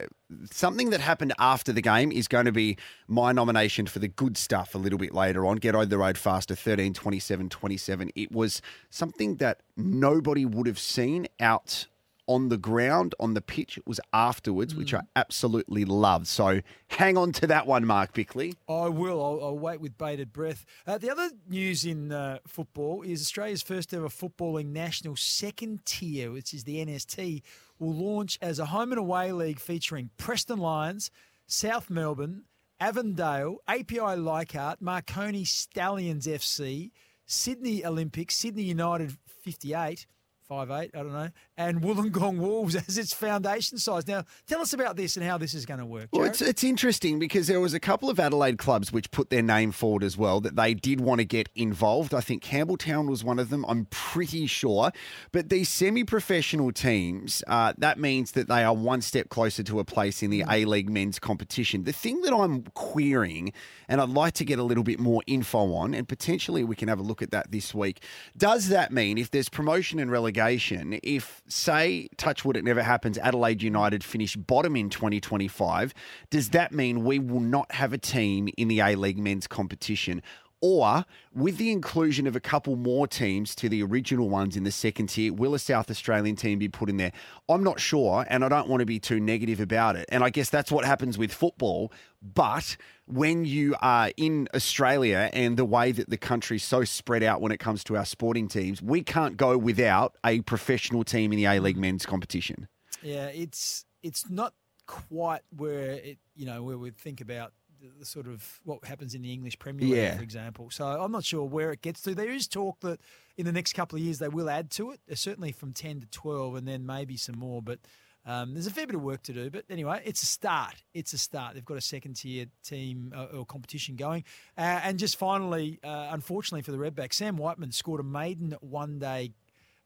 something that happened after the game is going to be my nomination for the good stuff a little bit later on. Get over the road faster, 13, 27, 27. It was something that nobody would have seen out on the ground, on the pitch. It was afterwards, which I absolutely loved. So hang on to that one, Mark Bickley. I will. I'll, I'll wait with bated breath. Uh, the other news in uh, football is Australia's first ever footballing national second tier, which is the NST, will launch as a home and away league featuring Preston Lions, South Melbourne, Avondale, APIA Leichhardt, Marconi Stallions FC, Sydney Olympics, Sydney United 58. Five eight, I don't know, and Wollongong Wolves as its foundation size. Now, tell us about this and how this is going to work. Well, it's, it's interesting because there was a couple of Adelaide clubs which put their name forward as well that they did want to get involved. I think Campbelltown was one of them. I'm pretty sure. But these semi-professional teams, uh, that means that they are one step closer to a place in the A League men's competition. The thing that I'm querying, and I'd like to get a little bit more info on, and potentially we can have a look at that this week. Does that mean if there's promotion and relegation, if say Touchwood it never happens, Adelaide United finish bottom in 2025, does that mean we will not have a team in the A League men's competition? Or with the inclusion of a couple more teams to the original ones in the second tier, will a South Australian team be put in there? I'm not sure, and I don't want to be too negative about it. And I guess that's what happens with football. But when you are in Australia and the way that the country's so spread out when it comes to our sporting teams, we can't go without a professional team in the A League mm. men's competition. Yeah, it's it's not quite where it you know where we think about the, sort of what happens in the English Premier League, Yeah. for example. So I'm not sure where it gets to. There is talk that in the next couple of years they will add to it, certainly from 10 to 12, and then maybe some more. But um, there's a fair bit of work to do. But anyway, it's a start. It's a start. They've got a second tier team uh, or competition going. Uh, and just finally, uh, unfortunately for the Redbacks, Sam Whiteman scored a maiden one day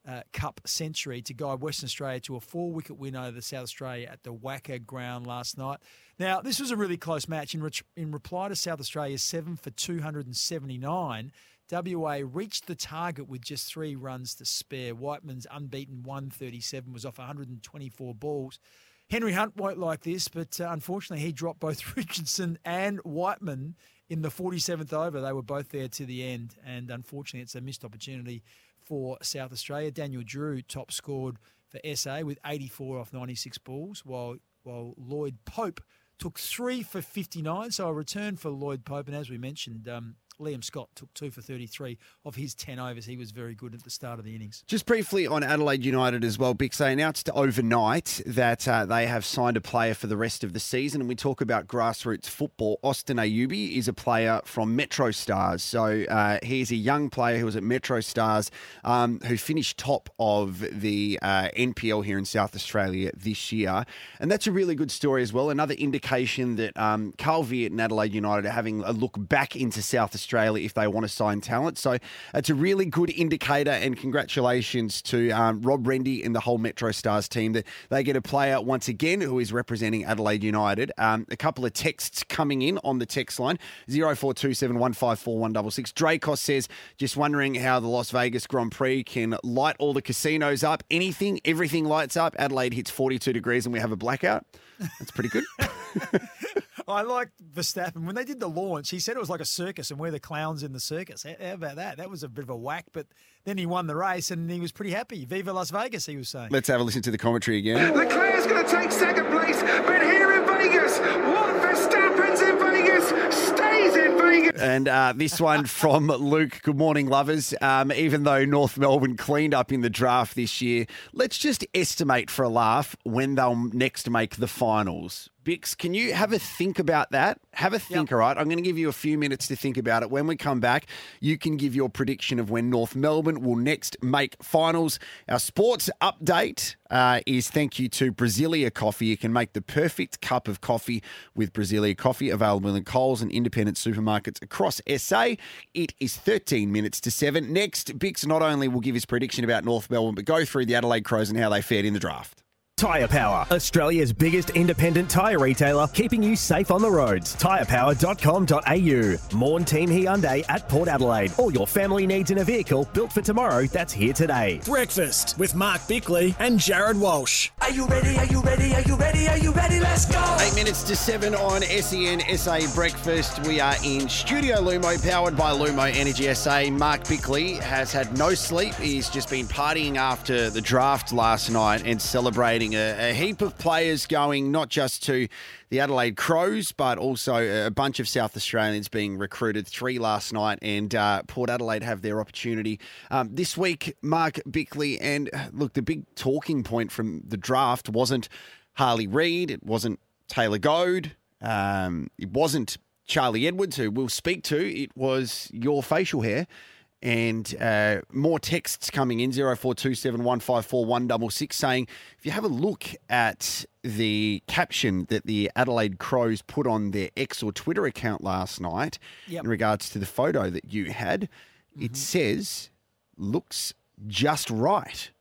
uh, Cup century to guide Western Australia to a four wicket win over South Australia at the WACA ground last night. Now, this was a really close match. In, re- in reply to South Australia's seven for 279, WA reached the target with just three runs to spare. Whiteman's unbeaten 137 was off 124 balls. Henry Hunt won't like this, but uh, unfortunately, he dropped both Richardson and Whiteman in the 47th over. They were both there to the end, and unfortunately, it's a missed opportunity for South Australia. Daniel Drew top scored for SA with 84 off 96 balls, while while Lloyd Pope took three for 59. So a return for Lloyd Pope, and as we mentioned, um, Liam Scott took two for 33 of his 10 overs. He was very good at the start of the innings. Just briefly on Adelaide United as well, Bix, they announced overnight that uh, they have signed a player for the rest of the season. And we talk about grassroots football. Austin Ayoubi is a player from Metro Stars. So uh, he's a young player who was at Metro Stars um, who finished top of the uh, NPL here in South Australia this year. And that's a really good story as well. Another indication that um, Carl Veart and Adelaide United are having a look back into South Australia if they want to sign talent. So it's a really good indicator, and congratulations to um, Rob Rendy and the whole Metro Stars team that they get a player once again who is representing Adelaide United. Um, a couple of texts coming in on the text line 0427 Dracos says, just wondering how the Las Vegas Grand Prix can light all the casinos up. Anything, everything lights up. Adelaide hits 42 degrees and we have a blackout. That's pretty good. I like Verstappen. When they did the launch, he said it was like a circus and we're the clowns in the circus. How about that? That was a bit of a whack, but then he won the race and he was pretty happy. Viva Las Vegas, he was saying. Let's have a listen to the commentary again. Leclerc's going to take second place, but here in Vegas, what Verstappen's in Vegas stays in Vegas. And uh, this one from Luke. Good morning, lovers. Um, even though North Melbourne cleaned up in the draft this year, let's just estimate for a laugh when they'll next make the finals. Bix, can you have a think about that? Have a think, all right? I'm going to give you a few minutes to think about it. When we come back, you can give your prediction of when North Melbourne will next make finals. Our sports update uh, is thank you to Brasilia Coffee. You can make the perfect cup of coffee with Brasilia Coffee, available in Coles and independent supermarkets across SA. It is 13 minutes to 7. Next, Bix not only will give his prediction about North Melbourne, but go through the Adelaide Crows and how they fared in the draft. Tyre Power, Australia's biggest independent tyre retailer, keeping you safe on the roads. Tyrepower.com.au. Morn Team Hyundai at Port Adelaide. All your family needs in a vehicle built for tomorrow that's here today. Breakfast with Mark Bickley and Jarrod Walsh. Are you ready? Are you ready? Are you ready? Are you ready? Let's go! Eight minutes to seven on E SEN SA Breakfast. We are in Studio Lumo, powered by Lumo Energy SA. Mark Bickley has had no sleep. He's just been partying after the draft last night and celebrating a, a heap of players going not just to the Adelaide Crows, but also a bunch of South Australians being recruited. Three last night, and uh, Port Adelaide have their opportunity um, this week. Mark Bickley, and look, the big talking point from the draft wasn't Harley Reid, it wasn't Taylor Goad, um, it wasn't Charlie Edwards, who we'll speak to. It was your facial hair. And uh, more texts coming in 0427 154 166 saying if you have a look at the caption that the Adelaide Crows put on their X or Twitter account last night Yep. in regards to the photo that you had, it says looks just right.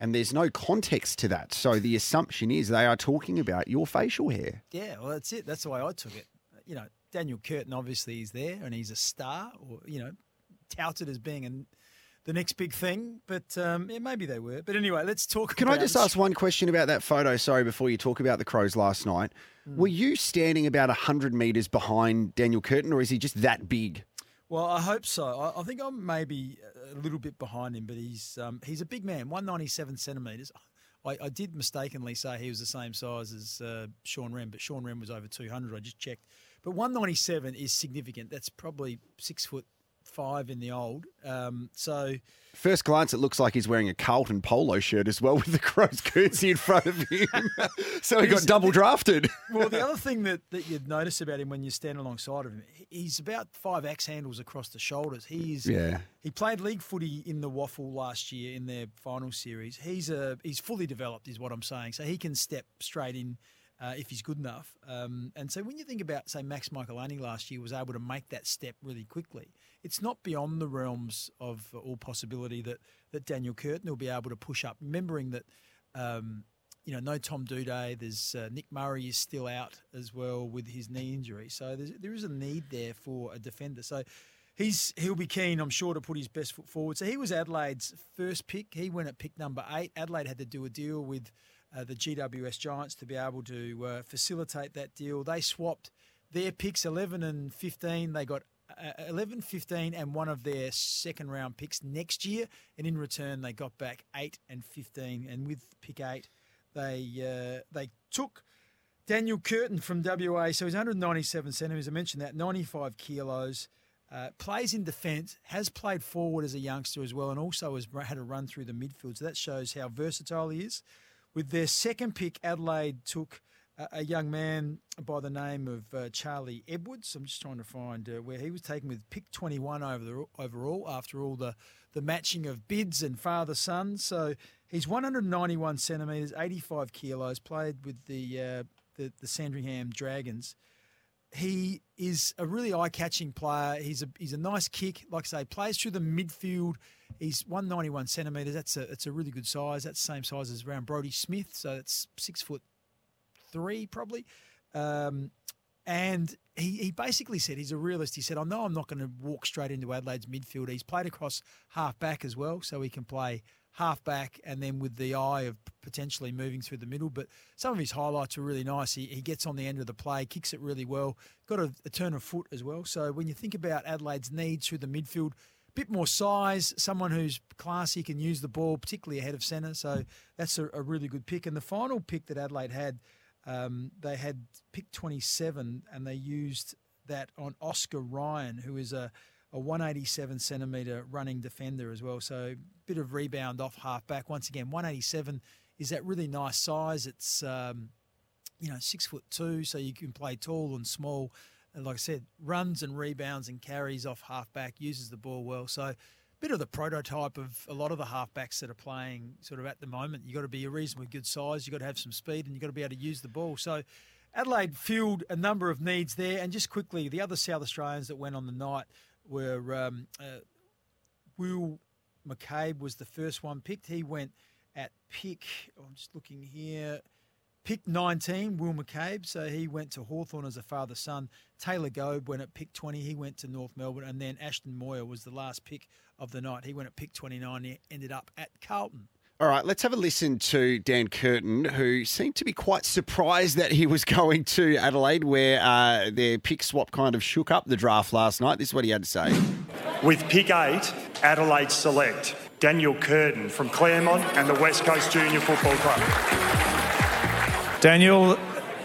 And there's no context to that. So the assumption is they are talking about your facial hair. Yeah, well, that's it. That's the way I took it. You know, Daniel Curtin obviously is there and he's a star, or you know, touted as being an, the next big thing. But um, yeah, maybe they were. But anyway, let's talk. Can I just ask one question about that photo? Sorry, before you talk about the Crows last night. Hmm. Were you standing about 100 metres behind Daniel Curtin, or is he just that big? Well, I hope so. I, I think I'm maybe a little bit behind him, but he's um, he's a big man, 197 centimetres. I, I did mistakenly say he was the same size as uh, Shaun Rehn, but Shaun Rehn was over 200. I just checked. But 197 is significant. That's probably six foot five in the old. Um, so First glance, it looks like he's wearing a Carlton polo shirt as well with the Crows curtsy in front of him. so he got double drafted. well, the other thing that, that you'd notice about him when you stand alongside of him, he's about five axe handles across the shoulders. He's Yeah. He played league footy in the WAFL last year in their final series. He's a he's fully developed, is what I'm saying. So he can step straight in. Uh, if he's good enough, um, and so when you think about, say, Max Michalanney last year was able to make that step really quickly, it's not beyond the realms of all possibility that that Daniel Curtin will be able to push up. Remembering that. Um, you know, no Tom Doedee. There's uh, Nick Murray is still out as well with his knee injury, so there's, there is a need there for a defender. So he's he'll be keen, I'm sure, to put his best foot forward. So he was Adelaide's first pick. He went at pick number eight. Adelaide had to do a deal with uh, the GWS Giants to be able to uh, facilitate that deal. They swapped their picks 11 and 15. They got 11, 15, and one of their second round picks next year. And in return, they got back 8 and 15. And with pick 8, they uh, they took Daniel Curtin from WA. So he's 197 centimetres. I mentioned that, 95 kilos. Uh, plays in defence, has played forward as a youngster as well, and also has had a run through the midfield. So that shows how versatile he is. With their second pick, Adelaide took a, young man by the name of uh, Charlie Edwards. I'm just trying to find uh, where he was taken with pick 21 over the, overall after all the, the matching of bids and father son. So he's 191 centimetres, 85 kilos, played with the, uh, the, the Sandringham Dragons he is a really eye-catching player. He's a he's a nice kick, like I say, plays through the midfield. He's 191 centimetres. That's a that's a really good size. That's the same size as around Brodie Smith, so it's six foot three probably. Um, and he, he basically said he's a realist. He said, I know I'm not going to walk straight into Adelaide's midfield. He's played across half back as well, so he can play half back and then with the eye of potentially moving through the middle. But some of his highlights are really nice. He, he gets on the end of the play, kicks it really well, got a, a turn of foot as well. So when you think about Adelaide's needs through the midfield, a bit more size, someone who's classy, can use the ball, particularly ahead of centre. So that's a, a really good pick. And the final pick that Adelaide had, um, they had pick 27 and they used that on Oscar Ryan, who is a a 187 centimetre running defender as well. So bit of rebound off half back. Once again, 187 is that really nice size. It's um, you know six foot two, so you can play tall and small. And like I said, runs and rebounds and carries off half back, uses the ball well. So bit of the prototype of a lot of the halfbacks that are playing sort of at the moment. You've got to be a reasonably good size, you've got to have some speed, and you've got to be able to use the ball. So Adelaide filled a number of needs there. And just quickly, the other South Australians that went on the night were um, uh, Will McCabe was the first one picked. He went at pick, I'm just looking here, pick 19, Will McCabe. So he went to Hawthorn as a father son. Taylor Goad went at pick 20. He went to North Melbourne. And then Ashton Moir was the last pick of the night. He went at pick 29. He ended up at Carlton. All right, let's have a listen to Dan Curtin, who seemed to be quite surprised that he was going to Adelaide, where uh, their pick swap kind of shook up the draft last night. This is what he had to say. With pick eight, Adelaide select Daniel Curtin from Claremont and the West Coast Junior Football Club. Daniel,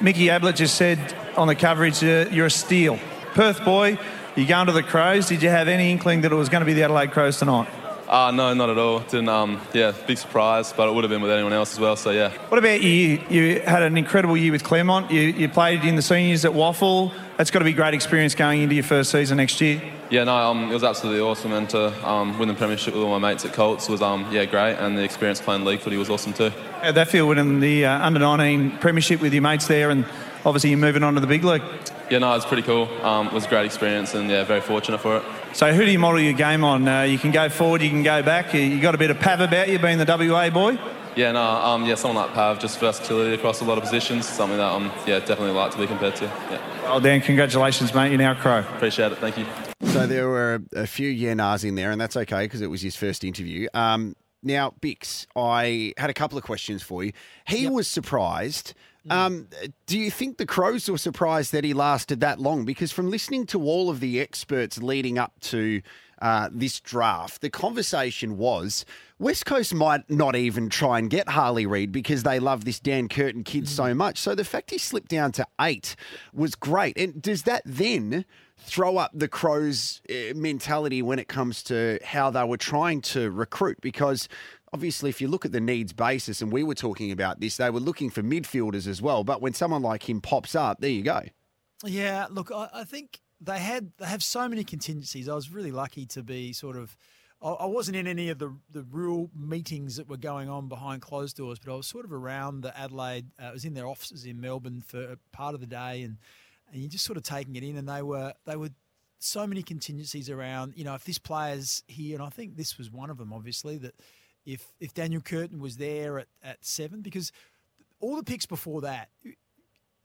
Mickey Ablett just said on the coverage, uh, you're a steal. Perth boy, you going to the Crows. Did you have any inkling that it was going to be the Adelaide Crows tonight? Uh, no, not at all. Didn't. Um, yeah, big surprise, but it would have been with anyone else as well. So yeah. What about you? You had an incredible year with Claremont. You, you played in the seniors at WAFL. That's got to be a great experience going into your first season next year. Yeah, no, um, it was absolutely awesome, and to um, win the premiership with all my mates at Colts was um, yeah great, and the experience playing league footy was awesome too. How'd that feel winning the uh, under 19 premiership with your mates there, and obviously you're moving on to the big league? Yeah, no, it's pretty cool. Um, it was a great experience, and yeah, very fortunate for it. So who do you model your game on? Uh, you can go forward, you can go back. You got a bit of pav about you, being the WA boy. Yeah, no, um, yeah, someone like Pav, just versatility across a lot of positions, something that um, yeah, definitely like to be compared to. Yeah. Well, Dan, congratulations, mate. You're now Crow. Appreciate it. Thank you. So there were a few yeah-nahs in there, and that's okay because it was his first interview. Um, now, Bix, I had a couple of questions for you. He was surprised. Um, do you think the Crows were surprised that he lasted that long? Because from listening to all of the experts leading up to uh, this draft, the conversation was West Coast might not even try and get Harley Reid because they love this Dan Curtin kid so much. So the fact he slipped down to eight was great. And does that then throw up the Crows' uh, mentality when it comes to how they were trying to recruit? Because obviously, if you look at the needs basis, and we were talking about this, they were looking for midfielders as well. But when someone like him pops up, there you go. Yeah, look, I, I think they had they have so many contingencies. I was really lucky to be sort of. I wasn't in any of the the real meetings that were going on behind closed doors, but I was sort of around the Adelaide. Uh, I was in their offices in Melbourne for part of the day, and and you're just sort of taking it in. And they were they were so many contingencies around. You know, if this player's here, and I think this was one of them, obviously that if if Daniel Curtin was there at at seven, because all the picks before that,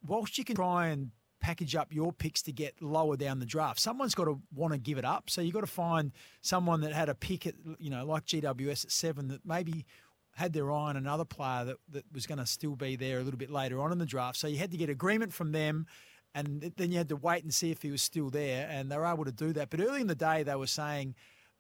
whilst you can try and package up your picks to get lower down the draft, someone's got to want to give it up. So you've got to find someone that had a pick at, you know, like GWS at seven that maybe had their eye on another player that, that was going to still be there a little bit later on in the draft. So you had to get agreement from them. And then you had to wait and see if he was still there, and they were able to do that. But early in the day, they were saying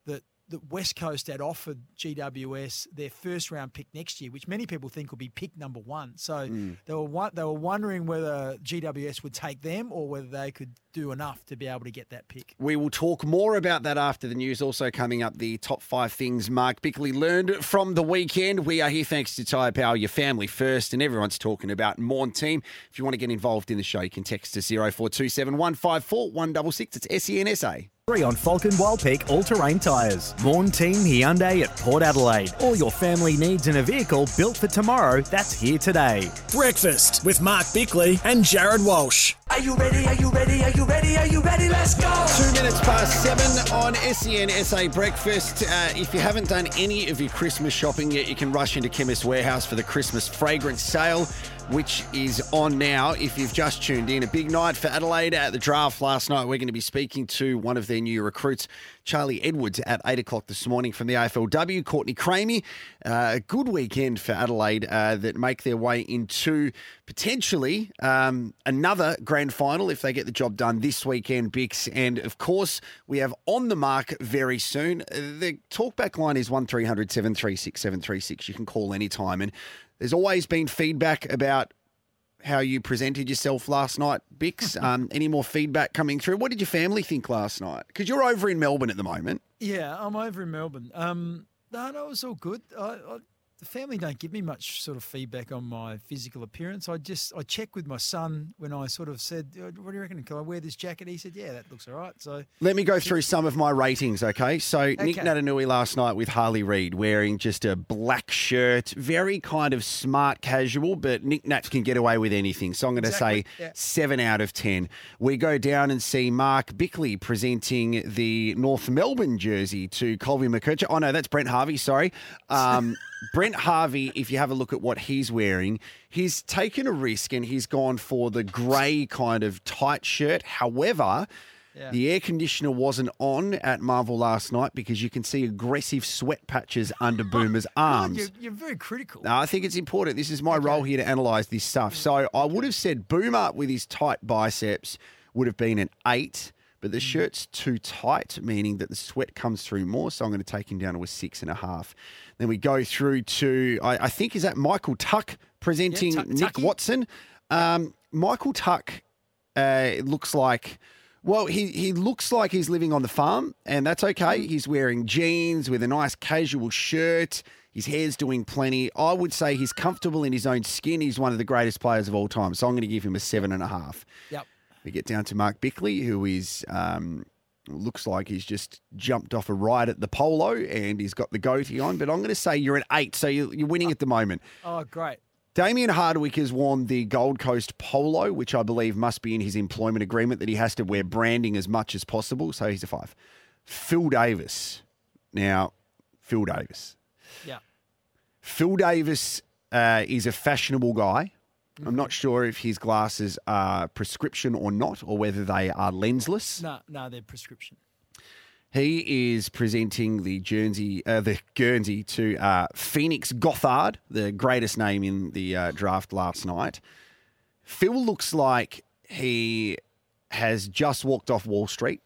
that that West Coast had offered GWS their first round pick next year, which many people think will be pick number one. So Mm. they were they were wondering whether GWS would take them or whether they could do enough to be able to get that pick. We will talk more about that after the news. Also coming up, the top five things Mark Bickley learned from the weekend. We are here thanks to Tyre Power, your family first, and everyone's talking about Morn Team. If you want to get involved in the show, you can text to 0427 154 166. It's SENSA. Free on Falken Wildpeak all-terrain tyres. Morn Team Hyundai at Port Adelaide. All your family needs in a vehicle built for tomorrow that's here today. Breakfast with Mark Bickley and Jarrod Walsh. Are you ready? Are you ready? Are you ready? Are you ready? Let's go! Two minutes past seven on SEN SA Breakfast. Uh, if you haven't done any of your Christmas shopping yet, you can rush into Chemist Warehouse for the Christmas fragrance sale, which is on now. If you've just tuned in, a big night for Adelaide at the draft last night. We're going to be speaking to one of their new recruits, Charlie Edwards, at eight o'clock this morning from the AFLW. Courtney Cramey. Uh, a good weekend for Adelaide uh, that make their way into potentially um, another grand final if they get the job done this weekend, Bix. And of course, we have on the mark very soon. The talkback line is 1300 736 736. You can call anytime. And there's always been feedback about how you presented yourself last night, Bix. um, any more feedback coming through? What did your family think last night? Because you're over in Melbourne at the moment. Yeah, I'm over in Melbourne. Um, no, no, it was all good. I, I, the family don't give me much sort of feedback on my physical appearance. I just I check with my son when I sort of said, "Uh, "What do you reckon? Can I wear this jacket?" He said, "Yeah, that looks all right." So Let me go through some of my ratings, okay? So Nick Okay. Naitanui last night with Harley Reid wearing just a black shirt, very kind of smart casual, but Nick Nats can get away with anything. So I'm going to Exactly, say yeah. seven out of ten. We go down and see Mark Bickley presenting the North Melbourne jersey to Colby McKercher. Oh no, that's Brent Harvey. Sorry. Um, Brent Harvey, if you have a look at what he's wearing, he's taken a risk and he's gone for the grey kind of tight shirt. However, Yeah. the air conditioner wasn't on at Marvel last night because you can see aggressive sweat patches under Boomer's arms. you're, you're very critical. No, I think it's important. This is my role here to analyse this stuff. So I would have said Boomer with his tight biceps would have been an eight, but Mm. the shirt's too tight, meaning that the sweat comes through more. So I'm going to take him down to a six and a half. Then we go through to, I, I think, is that Michael Tuck presenting Tuck- Nick Tucky. Watson? Um, Michael Tuck uh, looks like. Well, he, he looks like he's living on the farm, and that's okay. He's wearing jeans with a nice casual shirt. His hair's doing plenty. I would say he's comfortable in his own skin. He's one of the greatest players of all time. So I'm going to give him a seven and a half. Yep. We get down to Mark Bickley, who is um, looks like he's just jumped off a ride at the polo and he's got the goatee on. But I'm going to say you're an eight, so you're, you're winning at the moment. Oh, great. Damien Hardwick has worn the Gold Coast polo, which I believe must be in his employment agreement that he has to wear branding as much as possible. So he's a five. Phil Davis. Now, Phil Davis. Yeah. Phil Davis uh, is a fashionable guy. I'm not sure if his glasses are prescription or not, or whether they are lensless. No, no, they're prescription. He is presenting the Guernsey, uh, the Guernsey to uh, Phoenix Gothard, the greatest name in the uh, draft last night. Phil looks like he has just walked off Wall Street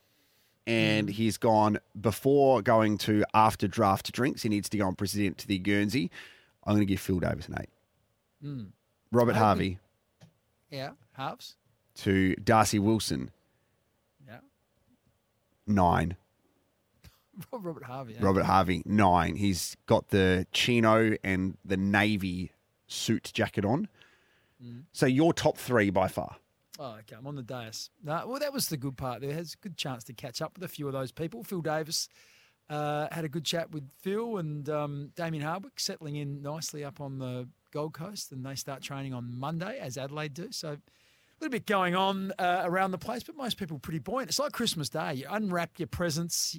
and he's gone before going to after draft drinks. He needs to go and present to the Guernsey. I'm going to give Phil Davis an eight. Mm. Robert Harvey Yeah, halves. to Darcy Wilson, Yeah. nine. Robert Harvey. eh? Robert Harvey, nine. He's got the chino and the navy suit jacket on. Mm. So your top three by far. Oh, okay. I'm on the dais. No, well, that was the good part. There has a good chance to catch up with a few of those people. Phil Davis uh, had a good chat with Phil and um, Damien Hardwick, settling in nicely up on the Gold Coast, and they start training on Monday, as Adelaide do. So, a little bit going on uh, around the place, but most people pretty buoyant. It's like Christmas Day. You unwrap your presents,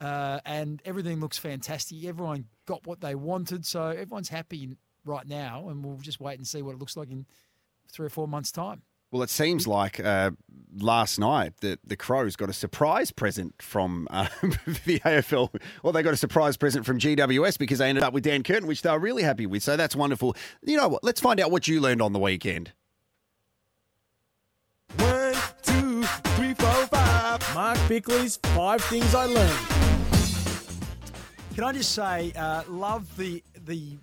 uh, and everything looks fantastic. Everyone got what they wanted, so everyone's happy right now, and we'll just wait and see what it looks like in three or four months' time. Well, it seems like uh, last night that the Crows got a surprise present from uh, the AFL. Well, they got a surprise present from GWS because they ended up with Dan Curtin, which they were really happy with. So that's wonderful. You know what? Let's find out what you learned on the weekend. One, two, three, four, five. Mark Bickley's five things I learned. Can I just say, uh, love the the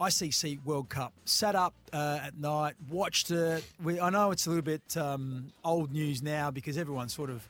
ICC World Cup. Sat up uh, at night, watched it. We, I know it's a little bit um, old news now because everyone's sort of.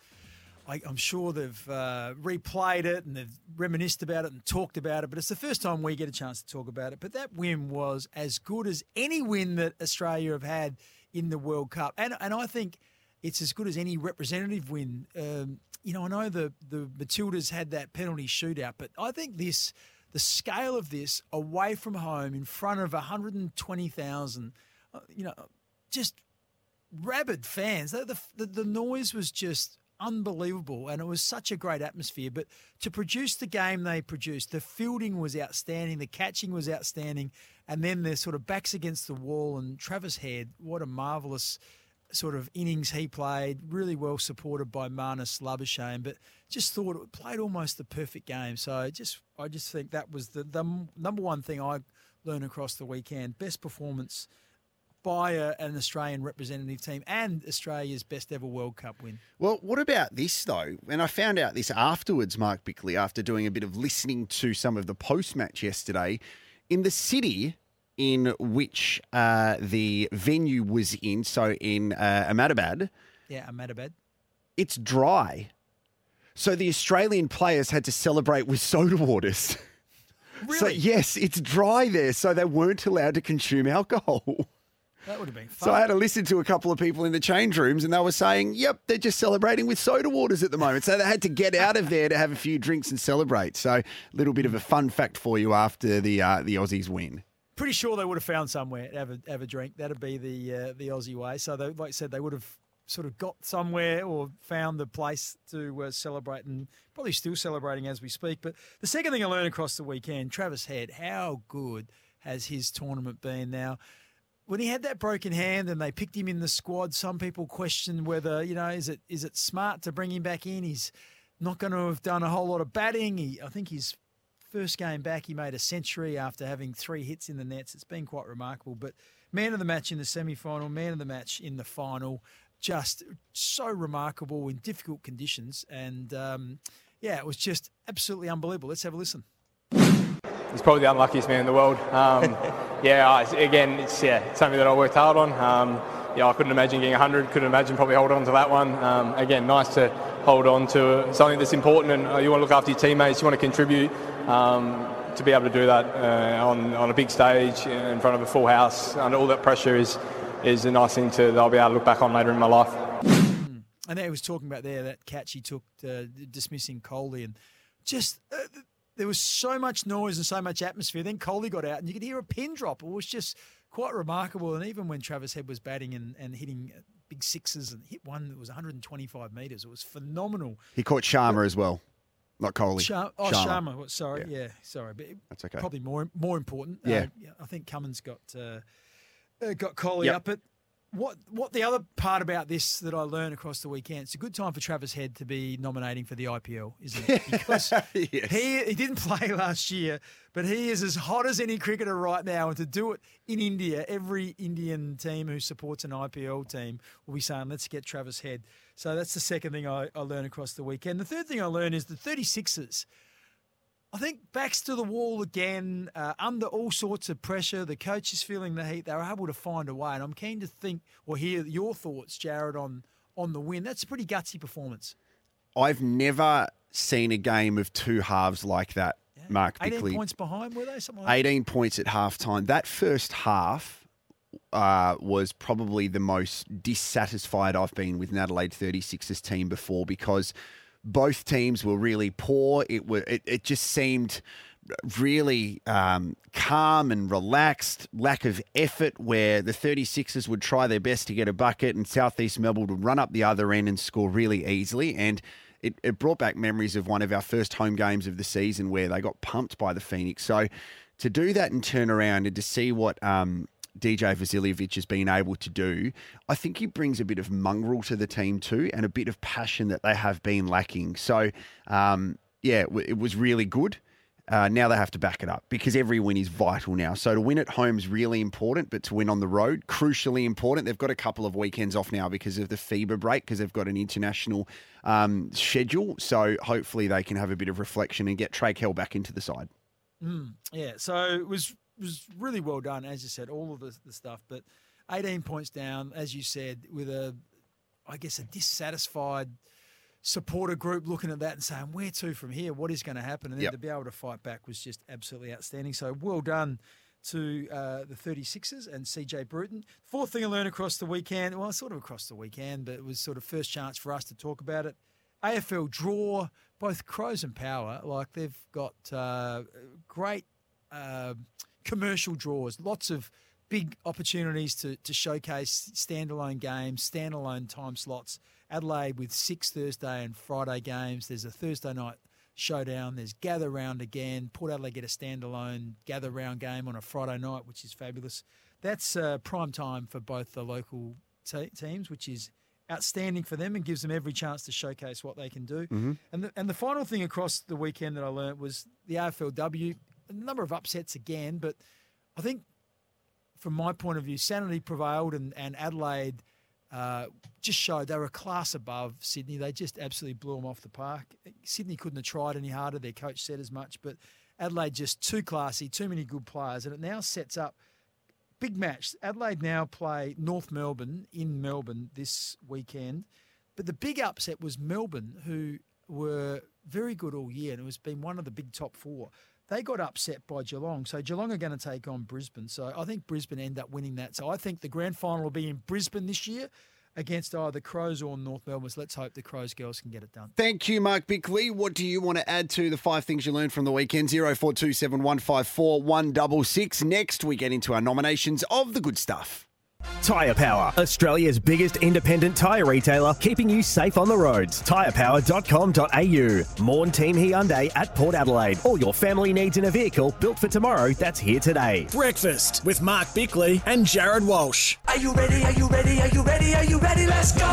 I, I'm sure they've uh, replayed it and they've reminisced about it and talked about it, but it's the first time we get a chance to talk about it. But that win was as good as any win that Australia have had in the World Cup, and and I think it's as good as any representative win. Um, you know, I know the the Matildas had that penalty shootout, but I think this the scale of this away from home in front of 120,000, uh, you know, just rabid fans. The, the, the noise was just unbelievable and it was such a great atmosphere. But to produce the game they produced, the fielding was outstanding, the catching was outstanding, and then their sort of backs against the wall. And Travis Head, what a marvellous sort of innings he played, really well supported by Marnus Labuschagne, but just thought it played almost the perfect game. So just I just think that was the, the number one thing I learned across the weekend. Best performance by a, an Australian representative team and Australia's best ever World Cup win. Well, what about this though? And I found out this afterwards, Mark Bickley, after doing a bit of listening to some of the post match yesterday. In the city, in which uh, the venue was in, so in uh, Ahmedabad, Yeah, Ahmedabad. it's dry. So the Australian players had to celebrate with soda waters. Really? So, yes, it's dry there, so they weren't allowed to consume alcohol. That would have been fun. So I had to listen to a couple of people in the change rooms, and they were saying, "Yep, they're just celebrating with soda waters at the moment." So they had to get out of there to have a few drinks and celebrate. So a little bit of a fun fact for you after the uh, the Aussies win. Pretty sure they would have found somewhere to have a, have a drink. That'd be the uh, the Aussie way. So, they, like I said, they would have sort of got somewhere or found the place to uh, celebrate and probably still celebrating as we speak. But the second thing I learned across the weekend, Travis Head, how good has his tournament been now? When he had that broken hand and they picked him in the squad, some people questioned whether, you know, is it is it smart to bring him back in? He's not going to have done a whole lot of batting. He, I think his first game back, he made a century after having three hits in the nets. It's been quite remarkable. But man of the match in the semi final, man of the match in the final, just so remarkable in difficult conditions. And um, yeah, it was just absolutely unbelievable. Let's have a listen. He's probably the unluckiest man in the world. Um, yeah, I, again, it's yeah, something that I worked hard on. Um, yeah, I couldn't imagine getting 100. Couldn't imagine probably holding on to that one. Um, again, nice to hold on to something that's important, and uh, you want to look after your teammates. You want to contribute. Um, to be able to do that uh, on, on a big stage in front of a full house under all that pressure is is a nice thing to that I'll be able to look back on later in my life. And there he was talking about there that catch he took uh, dismissing Kohli and just uh, there was so much noise and so much atmosphere. Then Kohli got out and you could hear a pin drop. It was just quite remarkable. And even when Travis Head was batting and, and hitting uh, big sixes and hit one that was 125 metres, it was phenomenal. He caught Sharma as well, not Kohli. Shar- oh, Sharma. Well, Sorry, Yeah. yeah. sorry, but That's okay. Probably more more important. Yeah. Uh, I think Cummins got uh, uh, got Kohli Yep. up. But what what the other part about this that I learned across the weekend? It's a good time for Travis Head to be nominating for the IPL, isn't it? Because he he didn't play last year, but he is as hot as any cricketer right now, and to do it in India, every Indian team who supports an IPL team will be saying, "Let's get Travis Head." So that's the second thing I, I learned across the weekend. The third thing I learned is the 36ers. I think backs to the wall again, uh, under all sorts of pressure. The coach is feeling the heat. They were able to find a way, and I'm keen to think or hear your thoughts, Jarrod, on on the win. That's a pretty gutsy performance. I've never seen a game of two halves like that, Mark 18 Bickley. points behind, were they? Something like 18 points at halftime. That first half uh, was probably the most dissatisfied I've been with an Adelaide 36ers team before because both teams were really poor. It were it, it just seemed really um, calm and relaxed, lack of effort, where the 36ers would try their best to get a bucket and Southeast Melbourne would run up the other end and score really easily. And it, it brought back memories of one of our first home games of the season where they got pumped by the Phoenix. So to do that and turn around and to see what um, DJ Vasiljevic has been able to do, I think he brings a bit of mongrel to the team too and a bit of passion that they have been lacking. So, um, yeah, it was really good. Uh, now they have to back it up because every win is vital now. So to win at home is really important, but to win on the road, crucially important. They've got a couple of weekends off now because of the FIBA break, because they've got an international um, schedule. So hopefully they can have a bit of reflection and get Trey Kell back into the side. Mm, yeah, so it was was really well done, as you said, all of the, the stuff. But 18 points down, as you said, with a, I guess, a dissatisfied supporter group looking at that and saying, where to from here? What is going to happen? And then Yep. to be able to fight back was just absolutely outstanding. So well done to uh, the 36ers and CJ Bruton. Fourth thing I learned across the weekend, well, sort of across the weekend, but it was sort of first chance for us to talk about it. AFL draw, both Crows and Power, like they've got uh, great uh, commercial draws, lots of big opportunities to, to showcase standalone games, standalone time slots. Adelaide with six Thursday and Friday games. There's a Thursday night showdown. There's gather round again. Port Adelaide get a standalone gather round game on a Friday night, which is fabulous. That's uh, prime time for both the local te- teams, which is outstanding for them and gives them every chance to showcase what they can do. Mhm. And the, and the final thing across the weekend that I learnt was the AFLW. A number of upsets again, but I think from my point of view, sanity prevailed, and, and Adelaide uh, just showed they were a class above Sydney. They just absolutely blew them off the park. Sydney couldn't have tried any harder. Their coach said as much, but Adelaide just too classy, too many good players, and it now sets up big match. Adelaide now play North Melbourne in Melbourne this weekend, but the big upset was Melbourne, who were very good all year, and it was been one of the big top four. They got upset by Geelong, so Geelong are going to take on Brisbane. So I think Brisbane end up winning that. So I think the grand final will be in Brisbane this year against either Crows or North Melbourne. So let's hope the Crows girls can get it done. Thank you, Mark Bickley. What do you want to add to the five things you learned from the weekend? 0427 154 166. Next, we get into our nominations of the good stuff. Tyre Power, Australia's biggest independent tyre retailer, keeping you safe on the roads. Tyrepower.com.au. Morn Team Hyundai at Port Adelaide. All your family needs in a vehicle built for tomorrow that's here today. Breakfast with Mark Bickley and Jarrod Walsh. Are you ready? Are you ready? Are you ready? Are you ready? Let's go!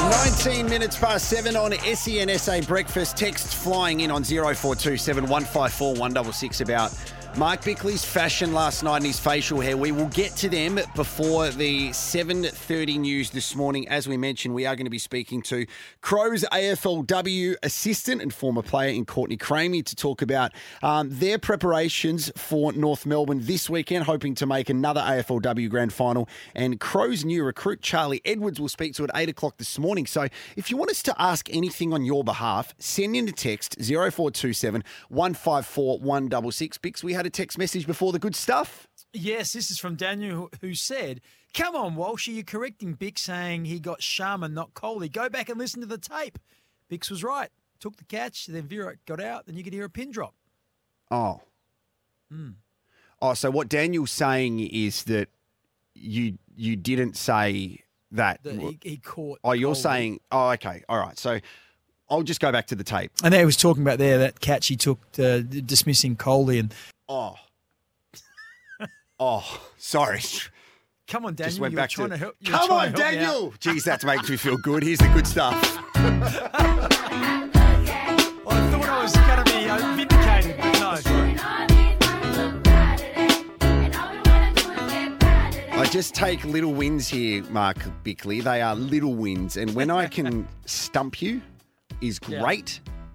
19 minutes past seven on E SENSA Breakfast. Text flying in on 0427 154 166 about Mark Bickley's fashion last night and his facial hair. We will get to them before the 7.30 news this morning. As we mentioned, we are going to be speaking to Crows AFLW assistant and former player in Courtney Cramey to talk about um, their preparations for North Melbourne this weekend, hoping to make another AFLW grand final. And Crows new recruit Charlie Edwards will speak to at 8 o'clock this morning. So if you want us to ask anything on your behalf, send in a text 0427 154 166. Bix, we had a text message before the good stuff. Yes, this is from Daniel, who said, Come on, Walsh, are you correcting Bix saying he got Sharman, not Coley? Go back and listen to the tape. Bix was right. Took the catch, then Vera got out, then you could hear a pin drop. Oh. Hmm. Oh, so what Daniel's saying is that you you didn't say that. That he, he caught. oh, you're Coley. saying. Oh, okay. All right. So I'll just go back to the tape. And there he was talking about there that catch he took uh, dismissing Coley and Oh. Oh, sorry. come on, Daniel, Just went back trying to. to, help. Come on, to. Daniel. Jeez, that makes me feel good. Here's the good stuff. I thought I was going to be uh, vindicated, but no. I just take little wins here, Mark Bickley. They are little wins. And when I can stump you is Yeah.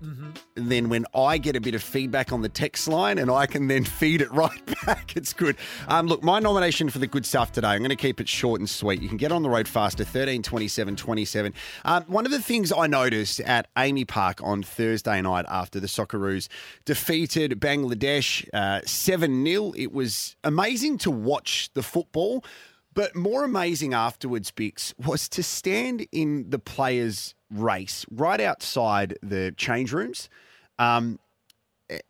Mm-hmm. Then when I get a bit of feedback on the text line and I can then feed it right back, it's good. Um, look, my nomination for the good stuff today, I'm going to keep it short and sweet. You can get on the road faster, 13 27 27. Um, one of the things I noticed at AAMI Park on Thursday night after the Socceroos defeated Bangladesh uh, 7 0, it was amazing to watch the football. But more amazing afterwards, Bix, was to stand in the players' race right outside the change rooms. Um,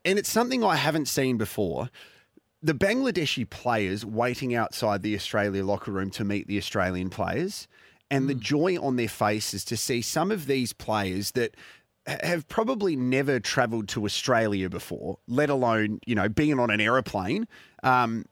and it's something I haven't seen before. The Bangladeshi players waiting outside the Australia locker room to meet the Australian players, and the joy on their faces to see some of these players that have probably never travelled to Australia before, let alone you know being on an aeroplane. Um,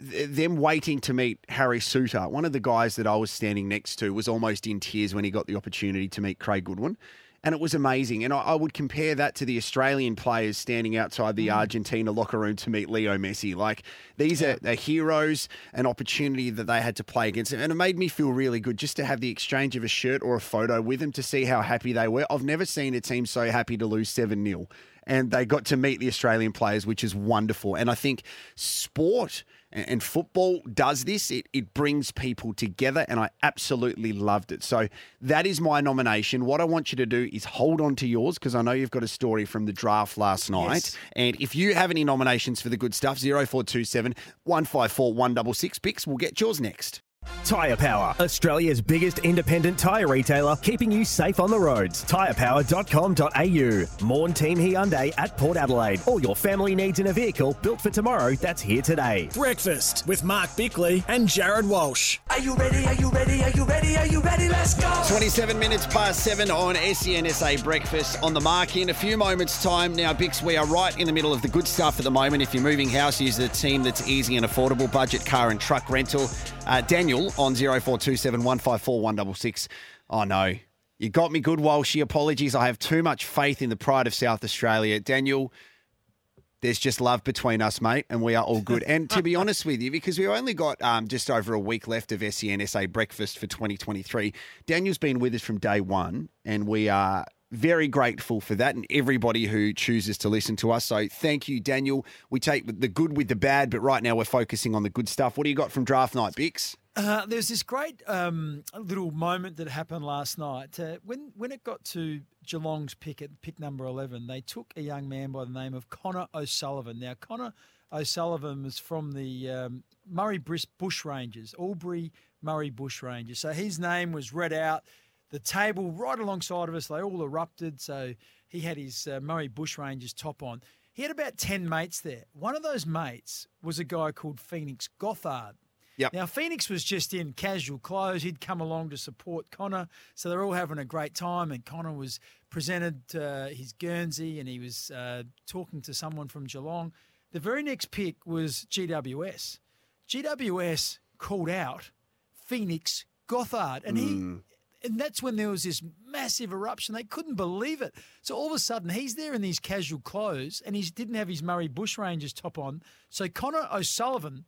them waiting to meet Harry Souttar, one of the guys that I was standing next to, was almost in tears when he got the opportunity to meet Craig Goodwin. And it was amazing. And I, I would compare that to the Australian players standing outside the mm. Argentina locker room to meet Leo Messi. Like, these are, are heroes, an opportunity that they had to play against him. And it made me feel really good just to have the exchange of a shirt or a photo with them to see how happy they were. I've never seen a team so happy to lose 7 0 and they got to meet the Australian players, which is wonderful. And I think sport and football does this. It, it brings people together, and I absolutely loved it. So that is my nomination. What I want you to do is hold on to yours because I know you've got a story from the draft last night. Yes. And if you have any nominations for the good stuff, 0427 154 166 picks, we'll get yours next. Tyre Power, Australia's biggest independent tyre retailer, keeping you safe on the roads. Tyrepower.com.au. Morn Team Hyundai at Port Adelaide. All your family needs in a vehicle built for tomorrow that's here today. Breakfast with Mark Bickley and Jarrod Walsh. Are you ready? Are you ready? Are you ready? Are you ready? Let's go. 27 minutes past seven on SENSA Breakfast on the mark in a few moments' time. Now, Bix, we are right in the middle of the good stuff at the moment. If you're moving house, use the team that's easy and affordable budget car and truck rental. Uh, Daniel on 0427 154 166. Oh, no. You got me good, Walshy. Apologies. I have too much faith in the pride of South Australia. Daniel, there's just love between us, mate, and we are all good. And to be honest with you, because we've only got um, just over a week left of SENSA breakfast for 2023, Daniel's been with us from day one, and we are very grateful for that and everybody who chooses to listen to us. So thank you, Daniel. We take the good with the bad, but right now we're focusing on the good stuff. What do you got from draft night, Bix? Uh, there's this great um, little moment that happened last night. Uh, when when it got to Geelong's pick at pick number 11, they took a young man by the name of Connor O'Sullivan. Now, Connor O'Sullivan was from the um, Murray Bushrangers, Albury Murray Bushrangers. So his name was read out. The table right alongside of us, they all erupted. So he had his uh, Murray Bushrangers top on. He had about 10 mates there. One of those mates was a guy called Phoenix Gothard. Yep. Now, Phoenix was just in casual clothes. He'd come along to support Connor. So they're all having a great time. And Connor was presented uh, his Guernsey and he was uh, talking to someone from Geelong. The very next pick was GWS. GWS called out Phoenix Gothard. And he. And that's when there was this massive eruption. They couldn't believe it. So all of a sudden, he's there in these casual clothes, and he didn't have his Murray Bushrangers top on. So Connor O'Sullivan,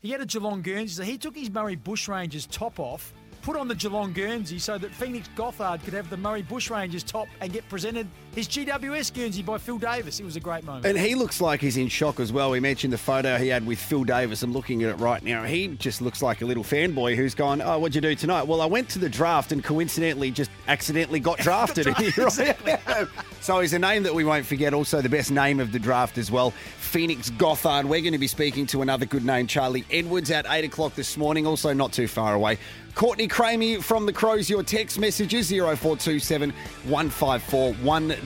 he had a Geelong Guernsey. So he took his Murray Bushrangers top off, put on the Geelong Guernsey so that Phoenix Gothard could have the Murray Bushrangers top and get presented his GWS Guernsey by Phil Davis. It was a great moment. And he looks like he's in shock as well. We mentioned the photo he had with Phil Davis. I'm looking at it right now. He just looks like a little fanboy who's gone, Oh, what'd you do tonight? Well, I went to the draft and coincidentally just accidentally got drafted. And here I am. so he's a name that we won't forget. Also, the best name of the draft as well Phoenix Gothard. We're going to be speaking to another good name, Charlie Edwards, at 8 o'clock this morning. Also, not too far away. Courtney Cramey from the Crows, your text messages 0427 154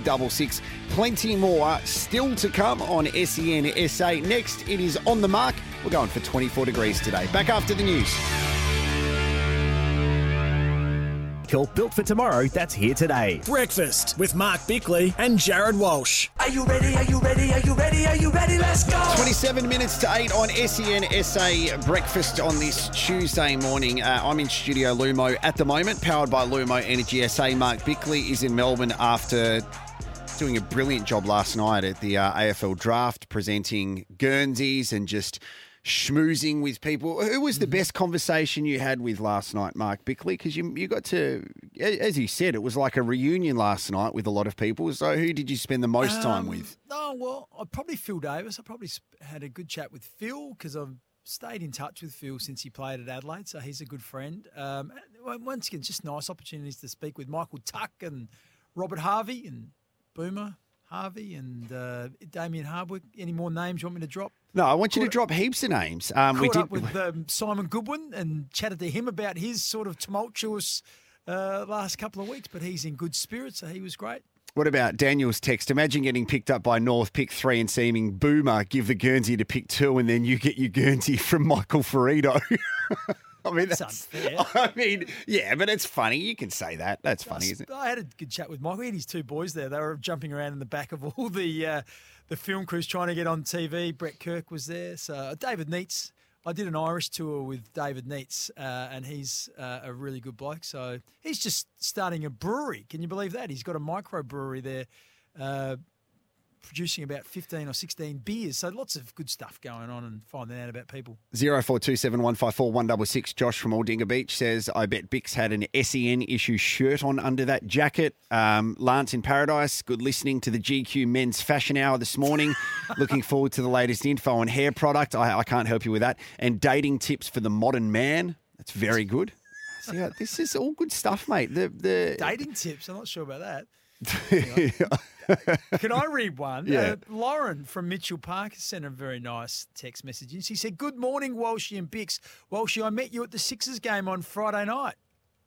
166. Plenty more still to come on SEN SA. Next, it is on the mark. We're going for 24 degrees today. Back after the news. Built for tomorrow that's here today. Breakfast with Mark Bickley and Jarrod Walsh. Are you ready? Are you ready? Are you ready? Are you ready? Let's go. 27 minutes to 8 on SEN SA breakfast on this Tuesday morning. Uh, I'm in Studio Lumo at the moment, powered by Lumo Energy SA. Mark Bickley is in Melbourne after doing a brilliant job last night at the uh, AFL draft, presenting Guernseys and just schmoozing with people. Who was the best conversation you had with last night, Mark Bickley? Because you, you got to, as you said, it was like a reunion last night with a lot of people. So who did you spend the most time Um, with? Oh, well, I probably Phil Davis. I probably had a good chat with Phil because I've stayed in touch with Phil since he played at Adelaide, so he's a good friend. Um, once again, just nice opportunities to speak with Michael Tuck and Robert Harvey and Boomer Harvey and uh, Damien Hardwick. Any more names you want me to drop? No, I want you to drop heaps of names. Um, Caught we did. up with um, Simon Goodwin and chatted to him about his sort of tumultuous uh, last couple of weeks, but he's in good spirits, so he was great. What about Daniel's text? Imagine getting picked up by North, pick three, and seeming boomer, give the Guernsey to pick two, and then you get your Guernsey from Michael Firrito. I mean, that's, unfair. I mean, yeah, but it's funny. You can say that. That's funny, isn't it? I had a good chat with Michael. He had his two boys there. They were jumping around in the back of all the uh, the film crews trying to get on TV. Brett Kirk was there. So uh, David Neitz. I did an Irish tour with David Neitz, uh, and he's uh, a really good bloke. So he's just starting a brewery. Can you believe that? He's got a microbrewery there, uh, producing about 15 or 16 beers. So lots of good stuff going on and finding out about people. Zero four two seven one five four one double six. Josh from Aldinga Beach says, "I bet Bix had an SEN issue shirt on under that jacket." Um, Lance in Paradise, good listening to the GQ Men's Fashion Hour this morning. Looking forward to the latest info on hair product. I, I can't help you with that. And dating tips for the modern man. That's very good. See, this is all good stuff, mate. The the Dating tips. I'm not sure about that. Can I read one? Yeah. Uh, Lauren from Mitchell Park sent a very nice text message. in. She said, Good morning, Walshy and Bix. Walshy, I met you at the Sixers game on Friday night.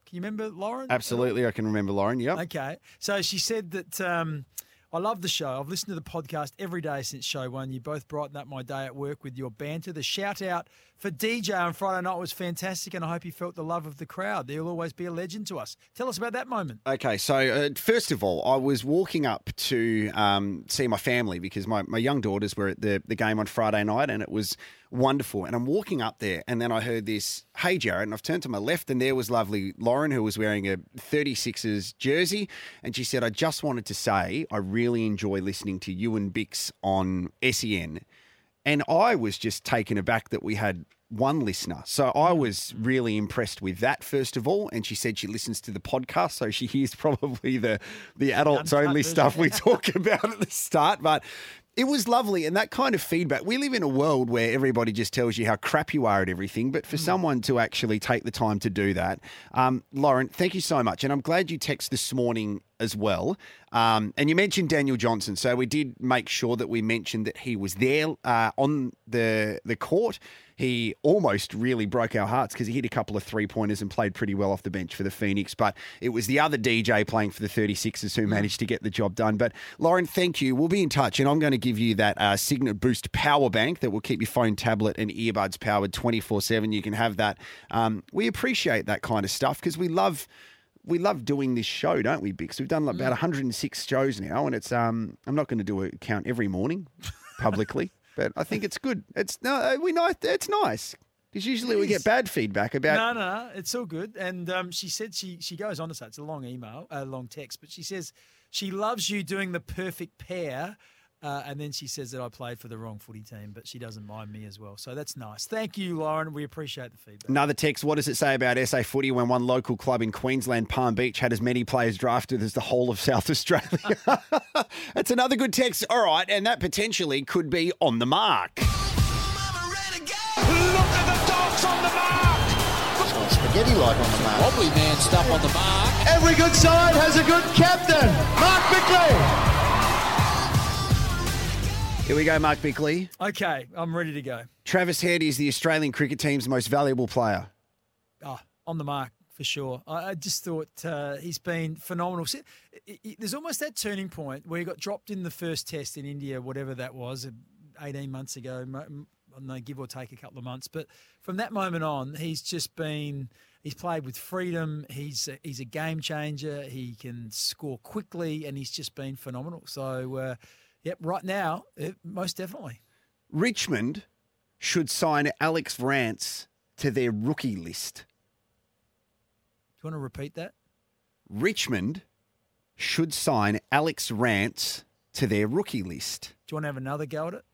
Can you remember Lauren? Absolutely, I can remember Lauren. Yep. Okay. So she said that um, I love the show. I've listened to the podcast every day since show one. You both brighten up my day at work with your banter. The shout out for DJ on Friday night was fantastic, and I hope you felt the love of the crowd. He'll always be a legend to us. Tell us about that moment. Okay, so uh, first of all, I was walking up to um, see my family because my, my young daughters were at the, the game on Friday night and it was wonderful. And I'm walking up there and then I heard this, hey, Jarrod. And I've turned to my left and there was lovely Lauren who was wearing a 36ers jersey. And she said, I just wanted to say I really enjoy listening to you and Bix on SEN. And I was just taken aback that we had one listener. So I was really impressed with that, first of all. And she said she listens to the podcast, so she hears probably the, the adults only stuff we talk about at the start. But it was lovely. And that kind of feedback, we live in a world where everybody just tells you how crap you are at everything. But for someone to actually take the time to do that, um, Lauren, thank you so much. And I'm glad you text this morning as well. Um, and you mentioned Daniel Johnson, so we did make sure that we mentioned that he was there uh, on the the court. He almost really broke our hearts because he hit a couple of three pointers and played pretty well off the bench for the Phoenix. But it was the other DJ playing for the 36ers who managed to get the job done. But Lauren, thank you. We'll be in touch, and I'm going to give you that uh, Cygnett Boost power bank that will keep your phone, tablet, and earbuds powered 24 7. You can have that. Um, we appreciate that kind of stuff because we love we love doing this show, don't we, Bix? We've done like about 106 shows now, and it's um I'm not going to do a count every morning publicly, but I think it's good. It's no, we nice. It's nice because usually we get bad feedback about. No, no, no, it's all good. And um, she said she she goes on to say it's a long email, a long text, but she says she loves you doing the perfect pair. Uh, and then she says that I played for the wrong footy team, but she doesn't mind me as well. So that's nice. Thank you, Lauren. We appreciate the feedback. Another text. What does it say about SA footy when one local club in Queensland, Palm Beach, had as many players drafted as the whole of South Australia? That's another good text. All right, and that potentially could be on the mark. Look at the dogs on the mark! Spaghetti like on the mark. Wobbly man stuff on the mark. Every good side has a good captain. Mark Bickley. Here we go, Mark Bickley. Okay, I'm ready to go. Travis Head is the Australian cricket team's most valuable player. Oh, on the mark for sure. I, I just thought uh, he's been phenomenal. See, i- i- There's almost that turning point where he got dropped in the first test in India, whatever that was, uh, 18 months ago. I don't know, give or take a couple of months. But from that moment on, he's just been. He's played with freedom. He's a, he's a game changer. He can score quickly, and he's just been phenomenal. So, uh, yep, right now, uh, most definitely. Richmond should sign Alex Rance to their rookie list. Do you want to repeat that? Richmond should sign Alex Rance to their rookie list. Do you want to have another go at it?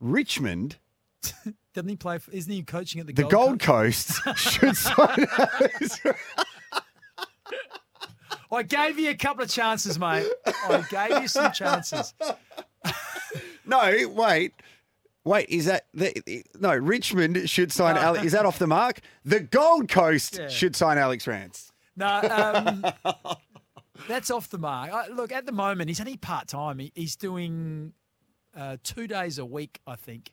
Richmond, Doesn't he play? For, isn't he coaching at the, the Gold Coast, should sign Alex. I gave you a couple of chances, mate. I gave you some chances. No, wait. Wait, is that the, no? Richmond should sign. No. Alex, is that off the mark? The Gold Coast Yeah. should sign Alex Rance. No, um, that's off the mark. I, look, at the moment, he's only part time. He, he's doing uh, two days a week, I think,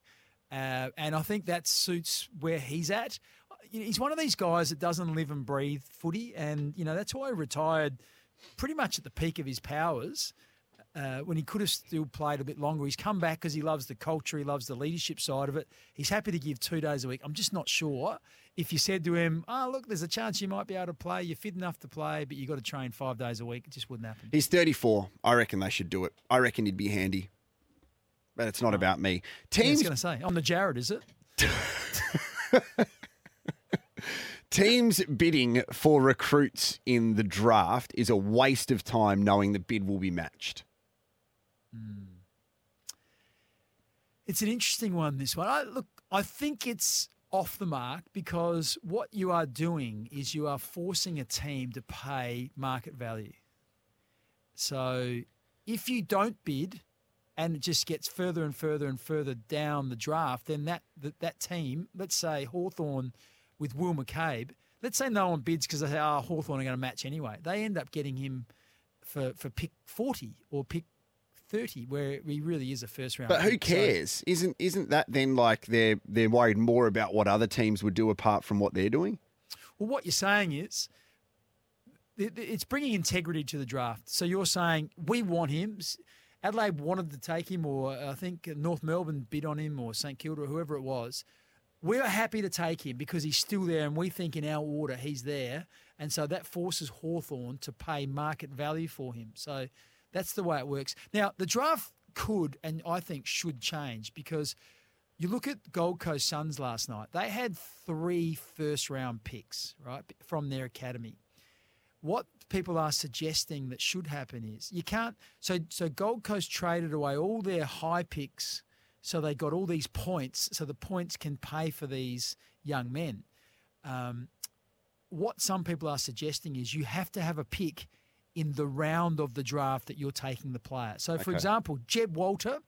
uh, and I think that suits where he's at. He's one of these guys that doesn't live and breathe footy, and you know that's why he retired pretty much at the peak of his powers. Uh, when he could have still played a bit longer, he's come back because he loves the culture, he loves the leadership side of it. He's happy to give two days a week. I'm just not sure if you said to him, "Oh, look, there's a chance you might be able to play. You're fit enough to play, but you got to train five days a week." It just wouldn't happen. He's 34. I reckon they should do it. I reckon he'd be handy. But it's not about me. Yeah, I Teams was going to say, I'm the Jared, is it? Teams bidding for recruits in the draft is a waste of time knowing the bid will be matched. Hmm. It's an interesting one, this one. I, look, I think it's off the mark because what you are doing is you are forcing a team to pay market value. So if you don't bid and it just gets further and further and further down the draft, then that that, that team, let's say Hawthorn with Will McCabe, let's say no one bids because they say, ah, oh, Hawthorn are going to match anyway. They end up getting him for, for pick 40 or pick 30, where he really is a first round. But who pick. So- cares? Isn't isn't that then like they're they're worried more about what other teams would do apart from what they're doing? Well, what you're saying is it's bringing integrity to the draft. So you're saying we want him. Adelaide wanted to take him, or I think North Melbourne bid on him, or St Kilda, or whoever it was. We're happy to take him because he's still there, and we think in our order he's there, and so that forces Hawthorn to pay market value for him. So that's the way it works. Now the draft could and I think should change because you look at Gold Coast Suns last night. They had three first round picks, right, from their academy. What people are suggesting that should happen is you can't. So, so Gold Coast traded away all their high picks, so they got all these points. So the points can pay for these young men. Um, what some people are suggesting is you have to have a pick in the round of the draft that you're taking the player. So, for Okay. example, Jed Walter,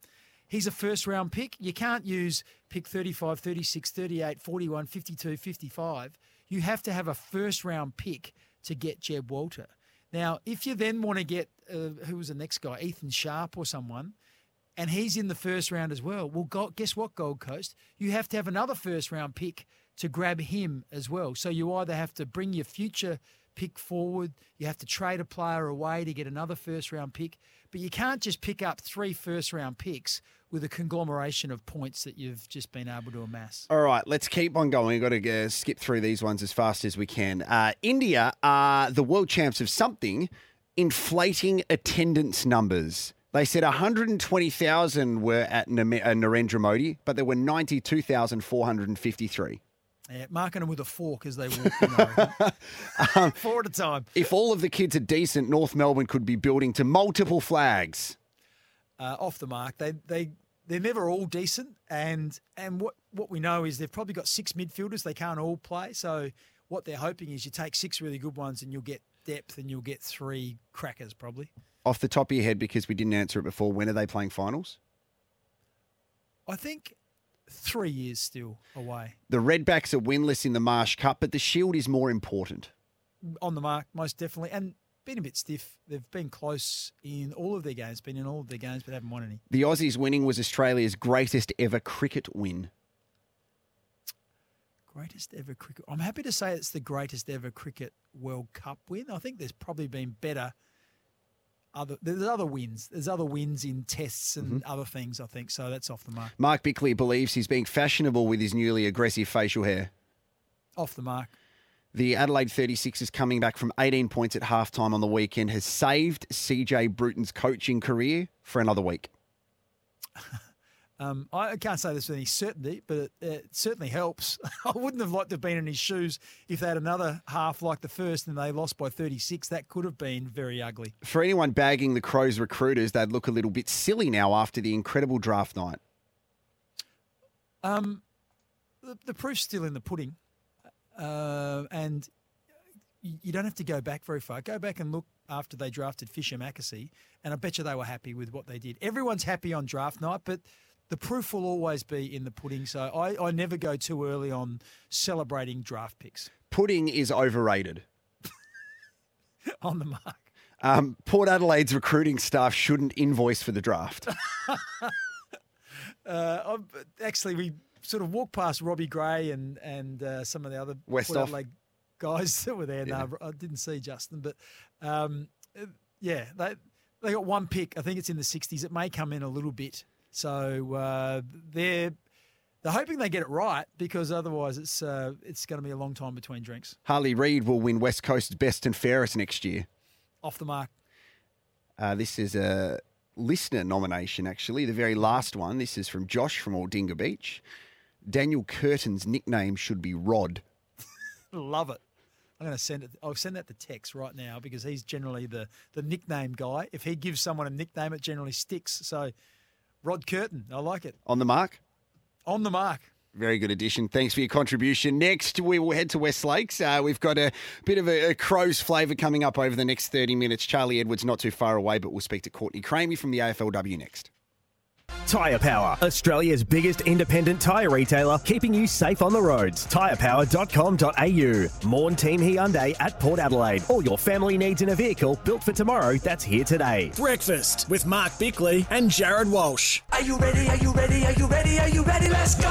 he's a first round pick. You can't use pick 35, 36, 38, 41, 52, 55. You have to have a first round pick to get Jed Walter. Now, if you then want to get, uh, who was the next guy, Ethan Sharp or someone, and he's in the first round as well. Well, guess what, Gold Coast? You have to have another first round pick to grab him as well. So you either have to bring your future pick forward, you have to trade a player away to get another first round pick, but you can't just pick up three first round picks with a conglomeration of points that you've just been able to amass. All right, let's keep on going. We've got to uh, skip through these ones as fast as we can. Uh, India are the world champs of something, inflating attendance numbers. They said 120,000 were at uh, Narendra Modi, but there were 92,453. Yeah, marking them with a fork as they walk. You know, Four at a time. If all of the kids are decent, North Melbourne could be building to multiple flags. uh, off the mark. They they they're never all decent, and and what what we know is they've probably got six midfielders. They can't all play, so what they're hoping is you take six really good ones, and you'll get depth, and you'll get three crackers probably. Off the top of your head, because we didn't answer it before, when are they playing finals? I think three years still away. The Redbacks are winless in the Marsh Cup, but the Shield is more important. On the mark, most definitely, and been a bit stiff. They've been close in all of their games, been in all of their games, but haven't won any. The Aussies winning was Australia's greatest ever cricket win. Greatest ever cricket. I'm happy to say it's the greatest ever cricket World Cup win. I think there's probably been better. Other there's other wins. There's other wins in tests and mm-hmm. other things. I think so. That's off the mark. Mark Bickley believes he's being fashionable with his newly aggressive facial hair. Off the mark. The Adelaide 36ers coming back from 18 points at halftime on the weekend, has saved CJ Bruton's coaching career for another week. Um, I can't say this with any certainty, but it, it certainly helps. I wouldn't have liked to have been in his shoes if they had another half like the first and they lost by 36. That could have been very ugly. For anyone bagging the Crows recruiters, they'd look a little bit silly now after the incredible draft night. Um, the, the proof's still in the pudding, uh, and you, you don't have to go back very far. Go back and look after they drafted Fischer McAsey, and I bet you they were happy with what they did. Everyone's happy on draft night, but the proof will always be in the pudding. So I, I never go too early on celebrating draft picks Pudding is overrated. on the mark. Um, Port Adelaide's recruiting staff shouldn't invoice for the draft. Uh, actually, we sort of walked past Robbie Gray and and uh, some of the other Westhoff. Port Adelaide guys that were there. No, I didn't see Justin, but um, Yeah, they they got one pick. I think it's in the 60s. It may come in a little bit. So uh, they're they're hoping they get it right because otherwise it's uh, it's going to be a long time between drinks. Harley Reid will win West Coast's best and fairest next year. Off the mark. Uh, this is a listener nomination, actually, the very last one. This is from Josh from Aldinga Beach. Daniel Curtin's nickname should be Rod. Love it. I'm going to send it. I'll send that to Tex right now because he's generally the the nickname guy. If he gives someone a nickname, it generally sticks. So, Rod Curtin, I like it. On the mark? On the mark. Very good addition. Thanks for your contribution. Next, we will head to West Lakes. Uh, we've got a bit of a, a Crows flavour coming up over the next 30 minutes. Charlie Edwards not too far away, but we'll speak to Courtney Cramey from the AFLW next. Tyre Power, Australia's biggest independent tyre retailer, keeping you safe on the roads. Tyrepower.com.au. Morn Team Hyundai at Port Adelaide. All your family needs in a vehicle built for tomorrow that's here today. Breakfast with Mark Bickley and Jarrod Walsh. Are you ready? Are you ready? Are you ready? Are you ready? Let's go!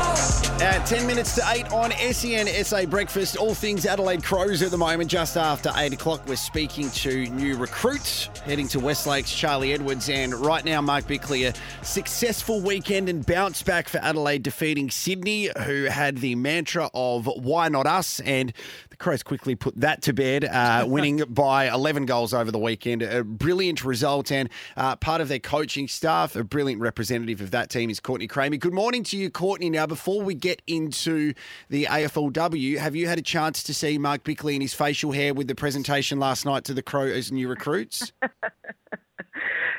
At 10 minutes to 8 on SEN SA Breakfast, all things Adelaide Crows at the moment. Just after 8 o'clock, we're speaking to new recruits heading to West Lakes, Charlie Edwards. And right now, Mark Bickley, a successful weekend and bounce back for Adelaide, defeating Sydney, who had the mantra of why not us? And the Crows quickly put that to bed, uh, winning by 11 goals over the weekend. A brilliant result and uh, part of their coaching staff. A brilliant representative of that team is Courtney Cramey. Good morning to you, Courtney. Now, before we get into the AFLW, have you had a chance to see Mark Bickley and his facial hair with the presentation last night to the Crows new recruits?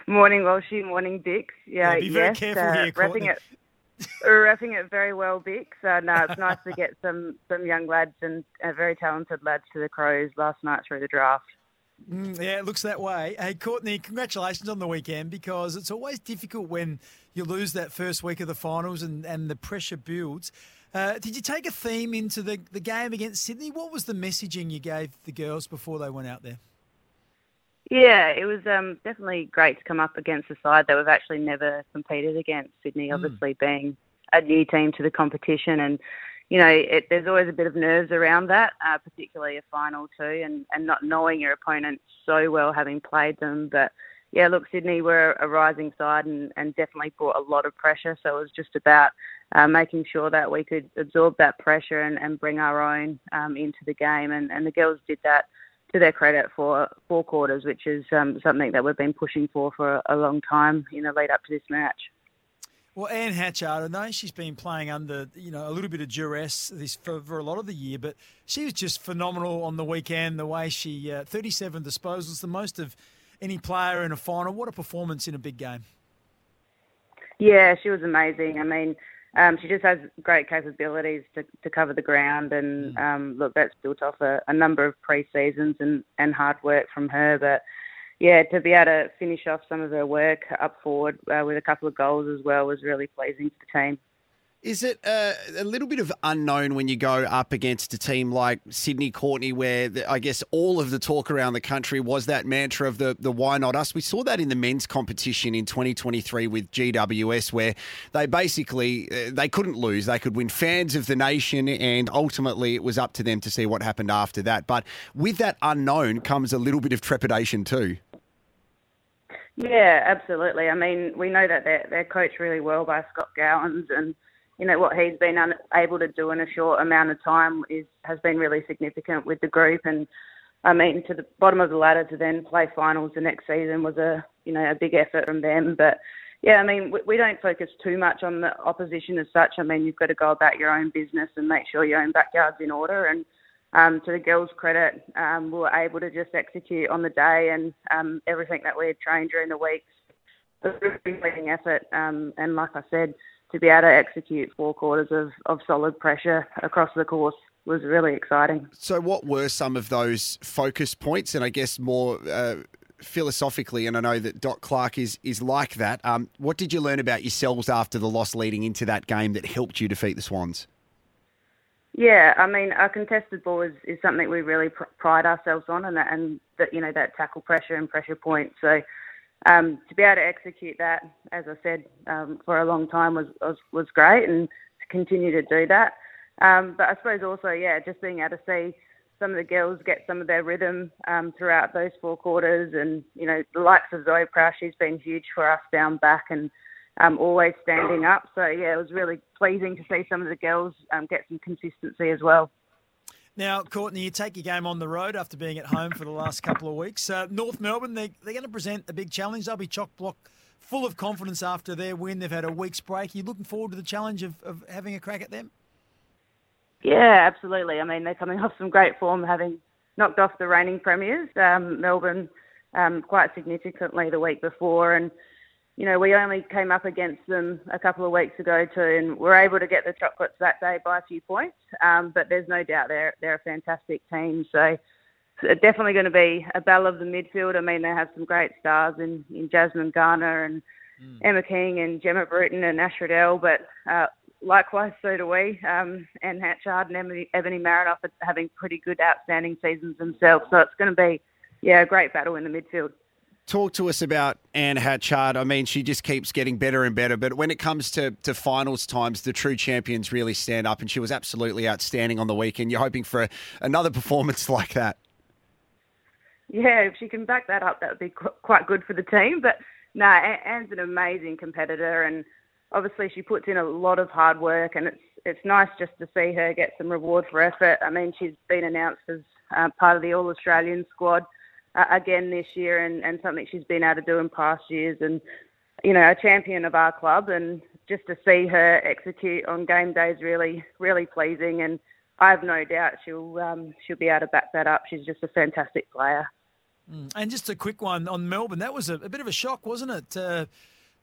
Morning, Walshy. Morning, Bix. Yeah, Yeah, be very yes, careful uh, here, wrapping it, wrapping it very well, Bix. Uh, no, it's nice to get some some young lads and uh, very talented lads to the Crows last night through the draft. Mm, yeah, it looks that way. Hey, Courtney, congratulations on the weekend because it's always difficult when you lose that first week of the finals and, and the pressure builds. Uh, did you take a theme into the, the game against Sydney? What was the messaging you gave the girls before they went out there? Yeah, it was um, definitely great to come up against a side that we've actually never competed against. Sydney, Hmm. obviously being a new team to the competition, and you know, it, there's always a bit of nerves around that, uh, particularly a final too, and, and not knowing your opponent so well, having played them. But yeah, look, Sydney were a rising side and, and definitely brought a lot of pressure. So it was just about uh, making sure that we could absorb that pressure and, and bring our own um, into the game. And, and the girls did that to their credit for four quarters, which is um, something that we've been pushing for for a long time in the lead up to this match. Well, Anne Hatchard, I know she's been playing under, you know, a little bit of duress this for, for a lot of the year, but she was just phenomenal on the weekend. The way she, uh, 37 disposals, the most of any player in a final. What a performance in a big game. Yeah, she was amazing. I mean, um, she just has great capabilities to, to cover the ground, and um, look, that's built off a, a number of pre-seasons and, and hard work from her. But yeah, to be able to finish off some of her work up forward uh, with a couple of goals as well was really pleasing to the team. Is it uh, a little bit of unknown when you go up against a team like Sydney Courtney, where the, I guess all of the talk around the country was that mantra of the, the why not us? We saw that in the men's competition in 2023 with GWS, where they basically uh, they couldn't lose. They could win fans of the nation, and ultimately it was up to them to see what happened after that. But with that unknown comes a little bit of trepidation too. Yeah, absolutely. I mean, we know that they're, they're coached really well by Scott Gowans, and you know what he's been able to do in a short amount of time is has been really significant with the group. And I mean, to the bottom of the ladder to then play finals the next season was a you know a big effort from them. But yeah, I mean, we, we don't focus too much on the opposition as such. I mean, you've got to go about your own business and make sure your own backyard's in order. And um, to the girls' credit, um, we were able to just execute on the day and um, everything that we had trained during the week. It was a really leading effort, um, and like I said, to be able to execute four quarters of, of solid pressure across the course was really exciting. So, what were some of those focus points? And I guess more uh, philosophically, and I know that Doc Clarke is is like that. Um, what did you learn about yourselves after the loss leading into that game that helped you defeat the Swans? Yeah, I mean, our contested ball is, is something we really pr- pride ourselves on, and that, and that you know that tackle pressure and pressure point. So um, to be able to execute that, as I said, um, for a long time was, was was great, and to continue to do that. Um, but I suppose also, yeah, just being able to see some of the girls get some of their rhythm um, throughout those four quarters, and you know the likes of Zoe Prowse, she's been huge for us down back and um, always standing up. So yeah, it was really pleasing to see some of the girls um, get some consistency as well. Now, Courtney, you take your game on the road after being at home for the last couple of weeks. Uh, North Melbourne, they, they're going to present a big challenge. They'll be chock block full of confidence after their win. They've had a week's break. Are you looking forward to the challenge of, of having a crack at them? Yeah, absolutely. I mean, they're coming off some great form, having knocked off the reigning premiers, um, Melbourne, um, quite significantly the week before. And, you know, we only came up against them a couple of weeks ago too, and we're able to get the chocolates that day by a few points. Um, but there's no doubt they're, they're a fantastic team. So definitely going to be a battle of the midfield. I mean, they have some great stars in, in Jasmine Garner and Emma King and Gemma Bruton and Ash Riddell, but uh, likewise, so do we. Um, Anne Hatchard and Emily, Ebony Marinoff are having pretty good, outstanding seasons themselves. So it's going to be, yeah, a great battle in the midfield. Talk to us about Anne Hatchard. I mean, she just keeps getting better and better. But when it comes to, to finals times, the true champions really stand up, and she was absolutely outstanding on the weekend. You're hoping for a, another performance like that. Yeah, if she can back that up, that would be qu- quite good for the team. But no, Anne's an amazing competitor, and obviously she puts in a lot of hard work, and it's it's nice just to see her get some reward for effort. I mean, she's been announced as uh, part of the All Australian squad uh, again this year, and, and something she's been able to do in past years, and you know, a champion of our club, and just to see her execute on game day is really really pleasing, and I have no doubt she'll um, she'll be able to back that up. She's just a fantastic player. Mm. And just a quick one on Melbourne. That was a, a bit of a shock, wasn't it? Uh,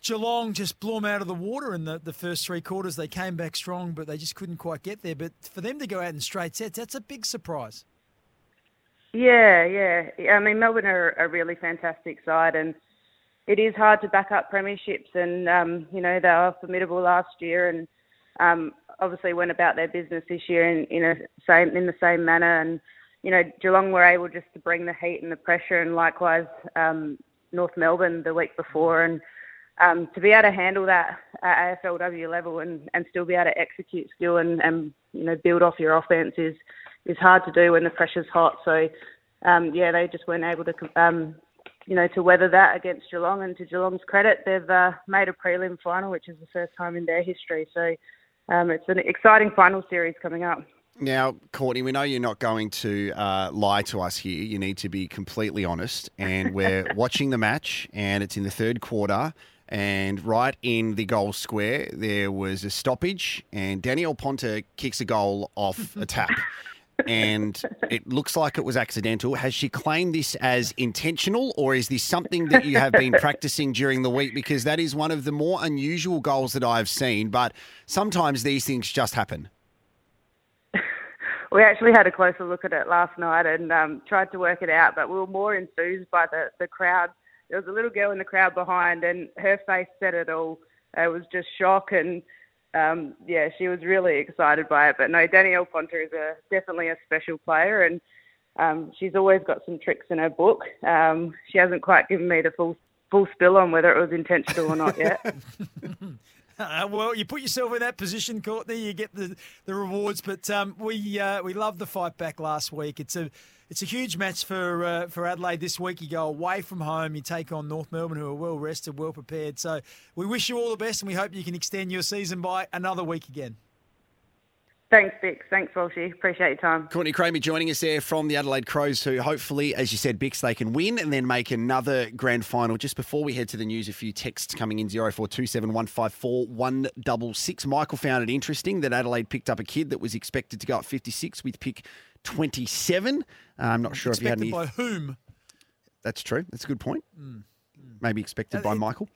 Geelong just blew them out of the water in the, the first three quarters. They came back strong, but they just couldn't quite get there. But for them to go out in straight sets, that's a big surprise. Yeah, yeah. I mean, Melbourne are a really fantastic side, and it is hard to back up premierships. And um, you know, they were formidable last year, and um, obviously went about their business this year in, in a same in the same manner. And you know, Geelong were able just to bring the heat and the pressure, and likewise um, North Melbourne the week before, and um, to be able to handle that at AFLW level and, and still be able to execute skill and, and you know build off your offense is is hard to do when the pressure's hot. So um, yeah, they just weren't able to um, you know to weather that against Geelong. And to Geelong's credit, they've uh, made a prelim final, which is the first time in their history. So um, it's an exciting final series coming up. Now, Courtney, we know you're not going to uh, lie to us here. You need to be completely honest. And we're watching the match, and it's in the third quarter. And right in the goal square, there was a stoppage, and Danielle Ponter kicks a goal off a tap. And it looks like it was accidental. Has she claimed this as intentional, or is this something that you have been practicing during the week? Because that is one of the more unusual goals that I've seen. But sometimes these things just happen. we actually had a closer look at it last night and um, tried to work it out, but we were more enthused by the, the crowd. There was a little girl in the crowd behind, and her face said it all. It was just shock, and um, yeah, she was really excited by it. But no, Danielle Ponter is a, definitely a special player, and um, she's always got some tricks in her book. Um, she hasn't quite given me the full full spill on whether it was intentional or not yet. Well, you put yourself in that position, Courtney. You get the, the rewards. But um, we uh, we loved the fight back last week. It's a it's a huge match for uh, for Adelaide this week. You go away from home. You take on North Melbourne, who are well rested, well prepared. So we wish you all the best, and we hope you can extend your season by another week again. Thanks, Bix. Thanks, Walshy. Appreciate your time. Courtney Cramey joining us there from the Adelaide Crows, who hopefully, as you said, Bix, they can win and then make another grand final. Just before we head to the news, a few texts coming in 0427 154 166. Michael found it interesting that Adelaide picked up a kid that was expected to go at 56 with pick 27. Uh, I'm not sure Expected if you had any. by whom? That's true. That's a good point. Mm. Maybe expected Uh, by it- Michael.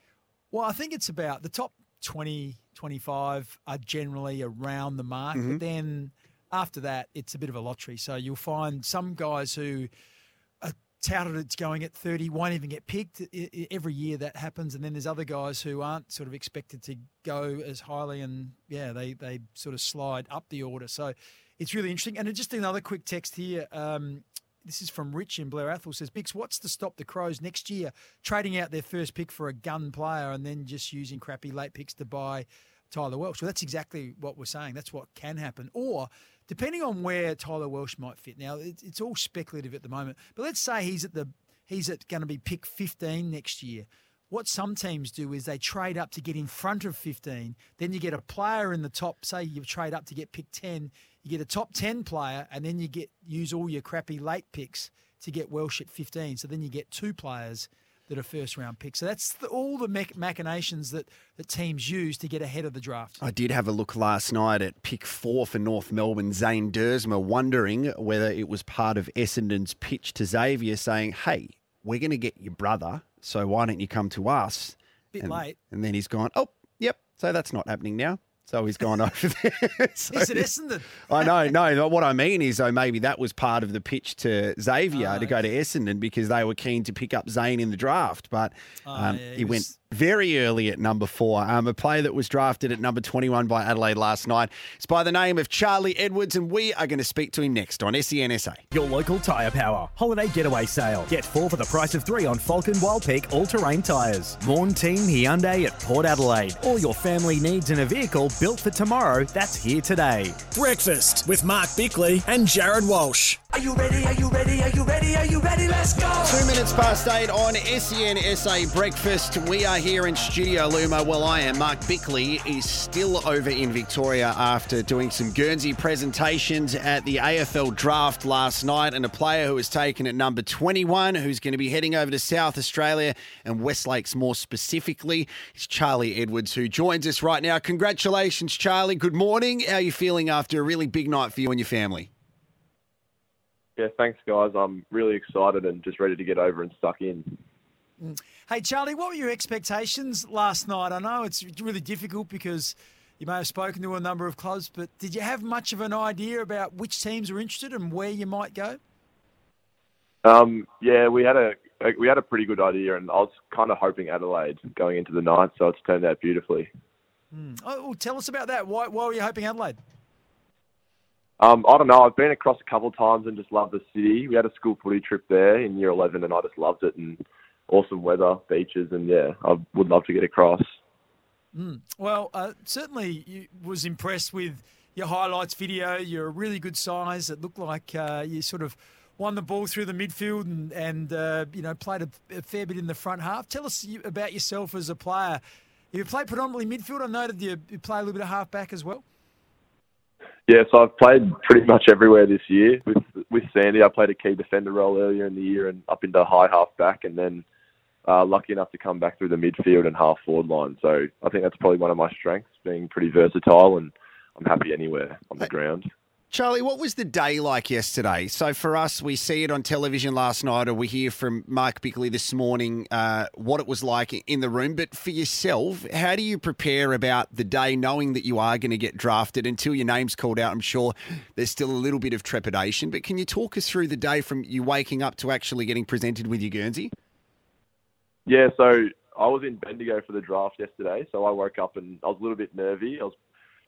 Well, I think it's about the top 20, 25 are generally around the mark. Mhm. But then after that, it's a bit of a lottery. So you'll find some guys who are touted it's going at 30 won't even get picked. Every year that happens. And then there's other guys who aren't sort of expected to go as highly. And yeah, they, they sort of slide up the order. So it's really interesting. And just another quick text here. Um, this is from Rich in Blair Athol says, Bix, what's to stop the Crows next year trading out their first pick for a gun player and then just using crappy late picks to buy Tyler Welsh? Well, that's exactly what we're saying. That's what can happen. Or depending on where Tyler Welsh might fit. Now it's, it's all speculative at the moment, but let's say he's at the he's at going to be pick 15 next year. What some teams do is they trade up to get in front of 15. Then you get a player in the top. Say you trade up to get pick 10. You get a top 10 player, and then you get use all your crappy late picks to get Welsh at 15. So then you get two players that are first round picks. So that's the, all the mach- machinations that, that teams use to get ahead of the draft. I did have a look last night at pick four for North Melbourne, Zane Duursma, wondering whether it was part of Essendon's pitch to Xavier saying, hey, we're going to get your brother, so why don't you come to us? Bit and, late. And then he's gone, oh, yep, so that's not happening now. So he's gone over there. So- Is it Essendon? I know, no. What I mean is, though, maybe that was part of the pitch to Xavier to go to Essendon because they were keen to pick up Zane in the draft. But um, yeah, he, he went was- very early at number four. Um, a player that was drafted at number 21 by Adelaide last night. It's by the name of Charlie Edwards, and we are going to speak to him next on SENSA. Your local tyre power. Holiday getaway sale. Get four for the price of three on Falken Wildpeak all terrain tyres. Morn Team Hyundai at Port Adelaide. All your family needs in a vehicle built for tomorrow that's here today. Breakfast with Mark Bickley and Jarrod Walsh. Are you ready? Are you ready? Are you ready? Are you ready? Let's go! Two minutes past eight on SENSA Breakfast. We are here in Studio Luma. Well, I am. Mark Bickley is still over in Victoria after doing some Guernsey presentations at the AFL draft last night. And a player who was taken at number 21, who's going to be heading over to South Australia and West Lakes more specifically, is Charlie Edwards, who joins us right now. Congratulations, Charlie. Good morning. How are you feeling after a really big night for you and your family? Yeah, thanks, guys. I'm really excited and just ready to get over and stuck in. Mm. Hey, Charlie, what were your expectations last night? I know it's really difficult because you may have spoken to a number of clubs, but did you have much of an idea about which teams were interested and where you might go? Um, yeah, we had a we had a pretty good idea, and I was kind of hoping Adelaide going into the night, so it's turned out beautifully. Hmm. Oh, well, tell us about that. Why, why were you hoping Adelaide? Um, I don't know. I've been across a couple of times and just love the city. We had a school footy trip there in year 11, and I just loved it. And awesome weather, beaches, and yeah, I would love to get across. Mm. Well, uh, certainly you was impressed with your highlights video. You're a really good size. It looked like uh, you sort of won the ball through the midfield and, and uh, you know played a, a fair bit in the front half. Tell us about yourself as a player. You play predominantly midfield. I noted you, you play a little bit of half back as well. Yeah, so I've played pretty much everywhere this year. With with Sandy, I played a key defender role earlier in the year and up into high half back, and then uh, lucky enough to come back through the midfield and half forward line. So I think that's probably one of my strengths, being pretty versatile, and I'm happy anywhere on the ground. Charlie, what was the day like yesterday? So for us, we see it on television last night, or we hear from Mark Bickley this morning uh, what it was like in the room. But for yourself, how do you prepare about the day, knowing that you are going to get drafted until your name's called out? I'm sure there's still a little bit of trepidation, but can you talk us through the day from you waking up to actually getting presented with your Guernsey? Yeah, so I was in Bendigo for the draft yesterday, so I woke up and I was a little bit nervy. I was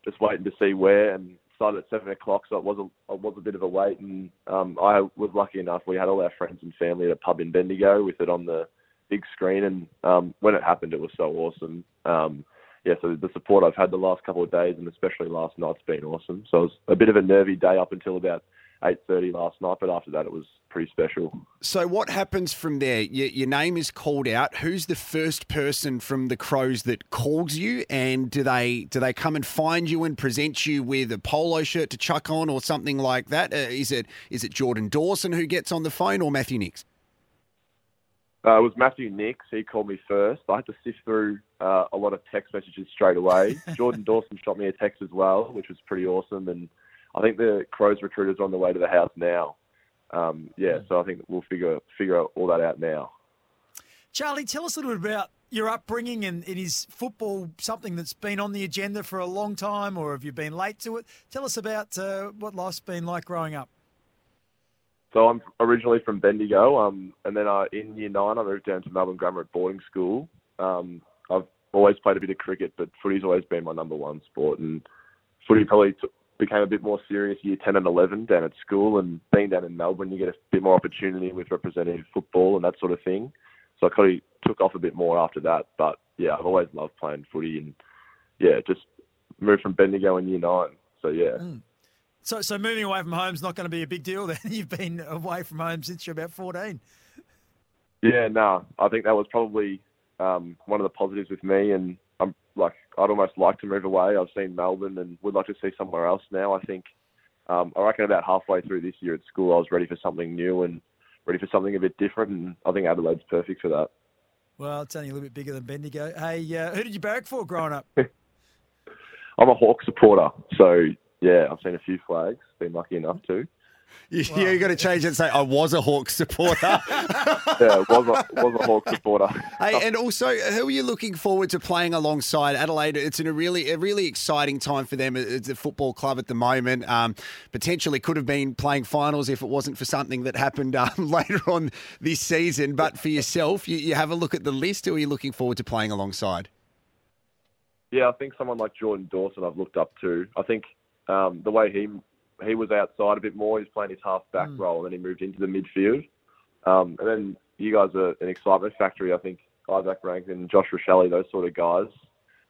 just waiting to see where, and started at seven o'clock, so it was a it was a bit of a wait. And um, I was lucky enough; we had all our friends and family at a pub in Bendigo with it on the big screen. And um, when it happened, it was so awesome. Um, yeah, so the support I've had the last couple of days, and especially last night's been awesome. So it was a bit of a nervy day up until about eight thirty last night, but after that, it was pretty special. So what happens from there? Your, your name is called out. Who's the first person from the Crows that calls you, and do they do they come and find you and present you with a polo shirt to chuck on or something like that? Uh, is it is it Jordan Dawson who gets on the phone or Matthew Nicks? Uh, it was Matthew Nicks. He called me first. I had to sift through uh, a lot of text messages straight away. Jordan Dawson shot me a text as well, which was pretty awesome. And I think the Crows recruiters are on the way to the house now. Um, yeah, so I think we'll figure figure all that out now. Charlie, tell us a little bit about your upbringing and, and is football something that's been on the agenda for a long time, or have you been late to it? Tell us about uh, what life's been like growing up. So I'm originally from Bendigo, um, and then I, in year nine I moved down to Melbourne Grammar at boarding school. Um, I've always played a bit of cricket, but footy's always been my number one sport, and footy probably took became a bit more serious year 10 and 11 down at school and being down in Melbourne you get a bit more opportunity with representative football and that sort of thing so I kind of took off a bit more after that but yeah I've always loved playing footy and yeah just moved from Bendigo in year 9 so yeah Mm. So, so moving away from home's not going to be a big deal. Then you've been away from home since you're about fourteen. Yeah, no, I think that was probably um, one of the positives with me, and I'm like I'd almost like to move away. I've seen Melbourne and would like to see somewhere else now. I think um, I reckon about halfway through this year at school, I was ready for something new and ready for something a bit different, and I think Adelaide's perfect for that. Well, it's only a little bit bigger than Bendigo. Hey, uh, who did you barrack for growing up? I'm a Hawk supporter, so yeah, I've seen a few flags. Been lucky enough to. You, you got to change it and say, I was a Hawks supporter. yeah, was a was a Hawk supporter. Hey, and also, who are you looking forward to playing alongside Adelaide? It's in a really, a really exciting time for them. It's a football club at the moment. Um, potentially could have been playing finals if it wasn't for something that happened um, later on this season. But for yourself, you, you have a look at the list. Who are you looking forward to playing alongside? Yeah, I think someone like Jordan Dawson I've looked up to. I think um, the way he he was outside a bit more, he's playing his half back Hmm. role, and then he moved into the midfield. Um, and then you guys are an excitement factory. I think Izak Rankine, Josh Rachele, those sort of guys.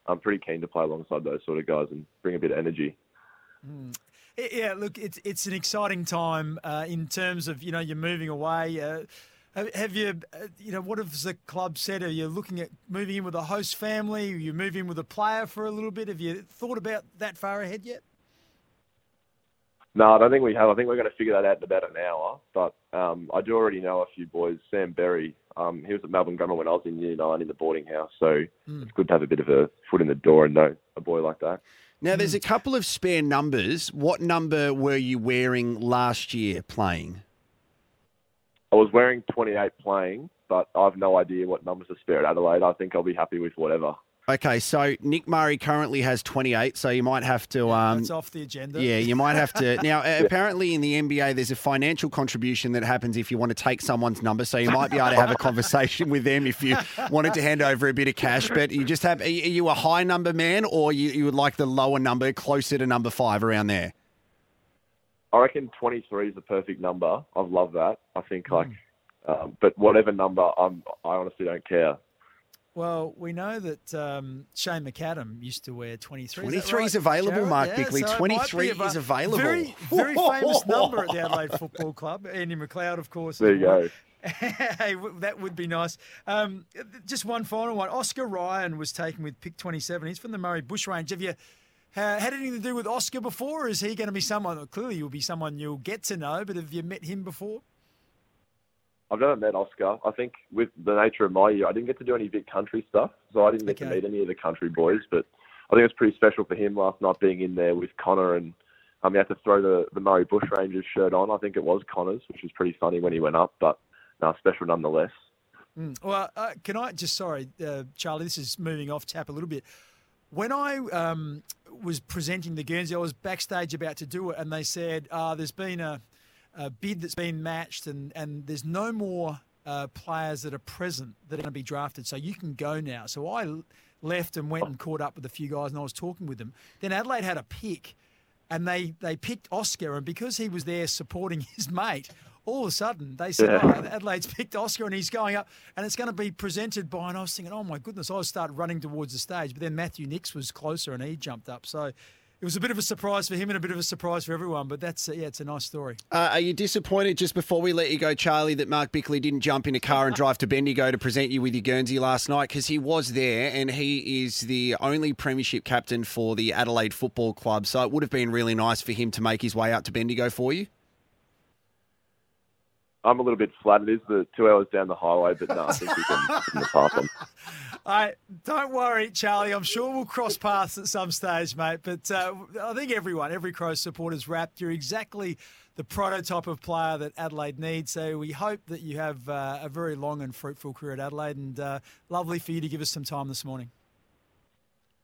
I'm pretty keen to play alongside those sort of guys and bring a bit of energy. I- Yeah, look, it's it's an exciting time uh, in terms of you know you're moving away. Uh, have- you, uh, you know, what has the club said? Are you looking at moving in with a host family? Are you moving in with a player for a little bit? Have you thought about that far ahead yet? No, I don't think we have. I think we're going to figure that out in about an hour. But um, I do already know a few boys. Sam Berry, um, he was at Melbourne Grammar when I was in Year Nine in the boarding house. So Mm. it's good to have a bit of a foot in the door and know a boy like that. Now, there's a couple of spare numbers. What number were you wearing last year playing? I was wearing 28 playing, but I've no idea what numbers are spare at Adelaide. I think I'll be happy with whatever. Okay, so Nick Murray currently has 28, so you might have to. Um, That's off the agenda. Yeah, you might have to. Now, apparently in the NBA, there's a financial contribution that happens if you want to take someone's number. So you might be able to have a conversation with them if you wanted to hand over a bit of cash. But you just have, are you a high number man or you, you would like the lower number, closer to number five around there? I reckon 23 is the perfect number. I love that. I think like, um, but whatever number, I'm I honestly don't care. Well, we know that um, Shane McAdam used to wear 23. 23 is right, available, Jarrod? Mark Yeah, Bickley. so it might be 23 ava- is available. Very, very famous number at the Adelaide Football Club. Andy McLeod, of course. There you go. hey, that would be nice. Um, just one final one. Oscar Ryan was taken with pick 27. He's from the Murray Bushrangers. Have you uh, had anything to do with Oscar before? Or is he going to be someone, well, clearly you'll be someone you'll get to know, but have you met him before? I've never met Oscar. I think with the nature of my year, I didn't get to do any big country stuff, so I didn't get to meet any of the country boys. But I think it was pretty special for him last night being in there with Connor, and um, he had to throw the the Murray Bushrangers shirt on. I think it was Connor's, which was pretty funny when he went up, but no, special nonetheless. Mm. Well, uh, can I just, sorry, uh, Charlie, this is moving off tap a little bit. When I um, was presenting the Guernsey, I was backstage about to do it, and they said, uh, there's been a, a bid that's been matched, and, and there's no more uh, players that are present that are going to be drafted, so you can go now. So I left and went and caught up with a few guys, and I was talking with them. Then Adelaide had a pick, and they, they picked Oscar, and because he was there supporting his mate, all of a sudden they said, Yeah. oh, Adelaide's picked Oscar and he's going up and it's going to be presented by, and I was thinking, oh my goodness, I started running towards the stage. But then Matthew Nicks was closer and he jumped up. So it was a bit of a surprise for him and a bit of a surprise for everyone. But that's, uh, yeah, it's a nice story. Uh, are you disappointed just before we let you go, Charlie, that Mark Bickley didn't jump in a car and drive to Bendigo to present you with your Guernsey last night? Because he was there and he is the only premiership captain for the Adelaide Football Club. So it would have been really nice for him to make his way out to Bendigo for you. I'm a little bit flat. It is the two hours down the highway, but no, I think we can, we can pass on. I don't worry, Charlie. I'm sure we'll cross paths at some stage, mate. But uh, I think everyone, every Crows supporter's wrapped. You're exactly the prototype of player that Adelaide needs. So we hope that you have uh, a very long and fruitful career at Adelaide. And uh, lovely for you to give us some time this morning.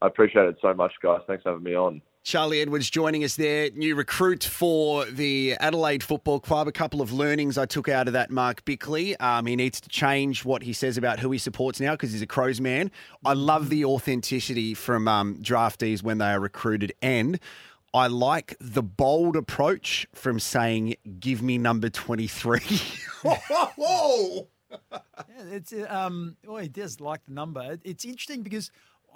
I appreciate it so much, guys. Thanks for having me on. Charlie Edwards joining us there, new recruit for the Adelaide Football Club. A couple of learnings I took out of that, Mark Bickley. Um, he needs to change what he says about who he supports now because he's a Crows man. I love the authenticity from um, draftees when they are recruited, and I like the bold approach from saying, "Give me number 23. Whoa! Yeah, it's uh, um. Oh, he does like the number. It's interesting because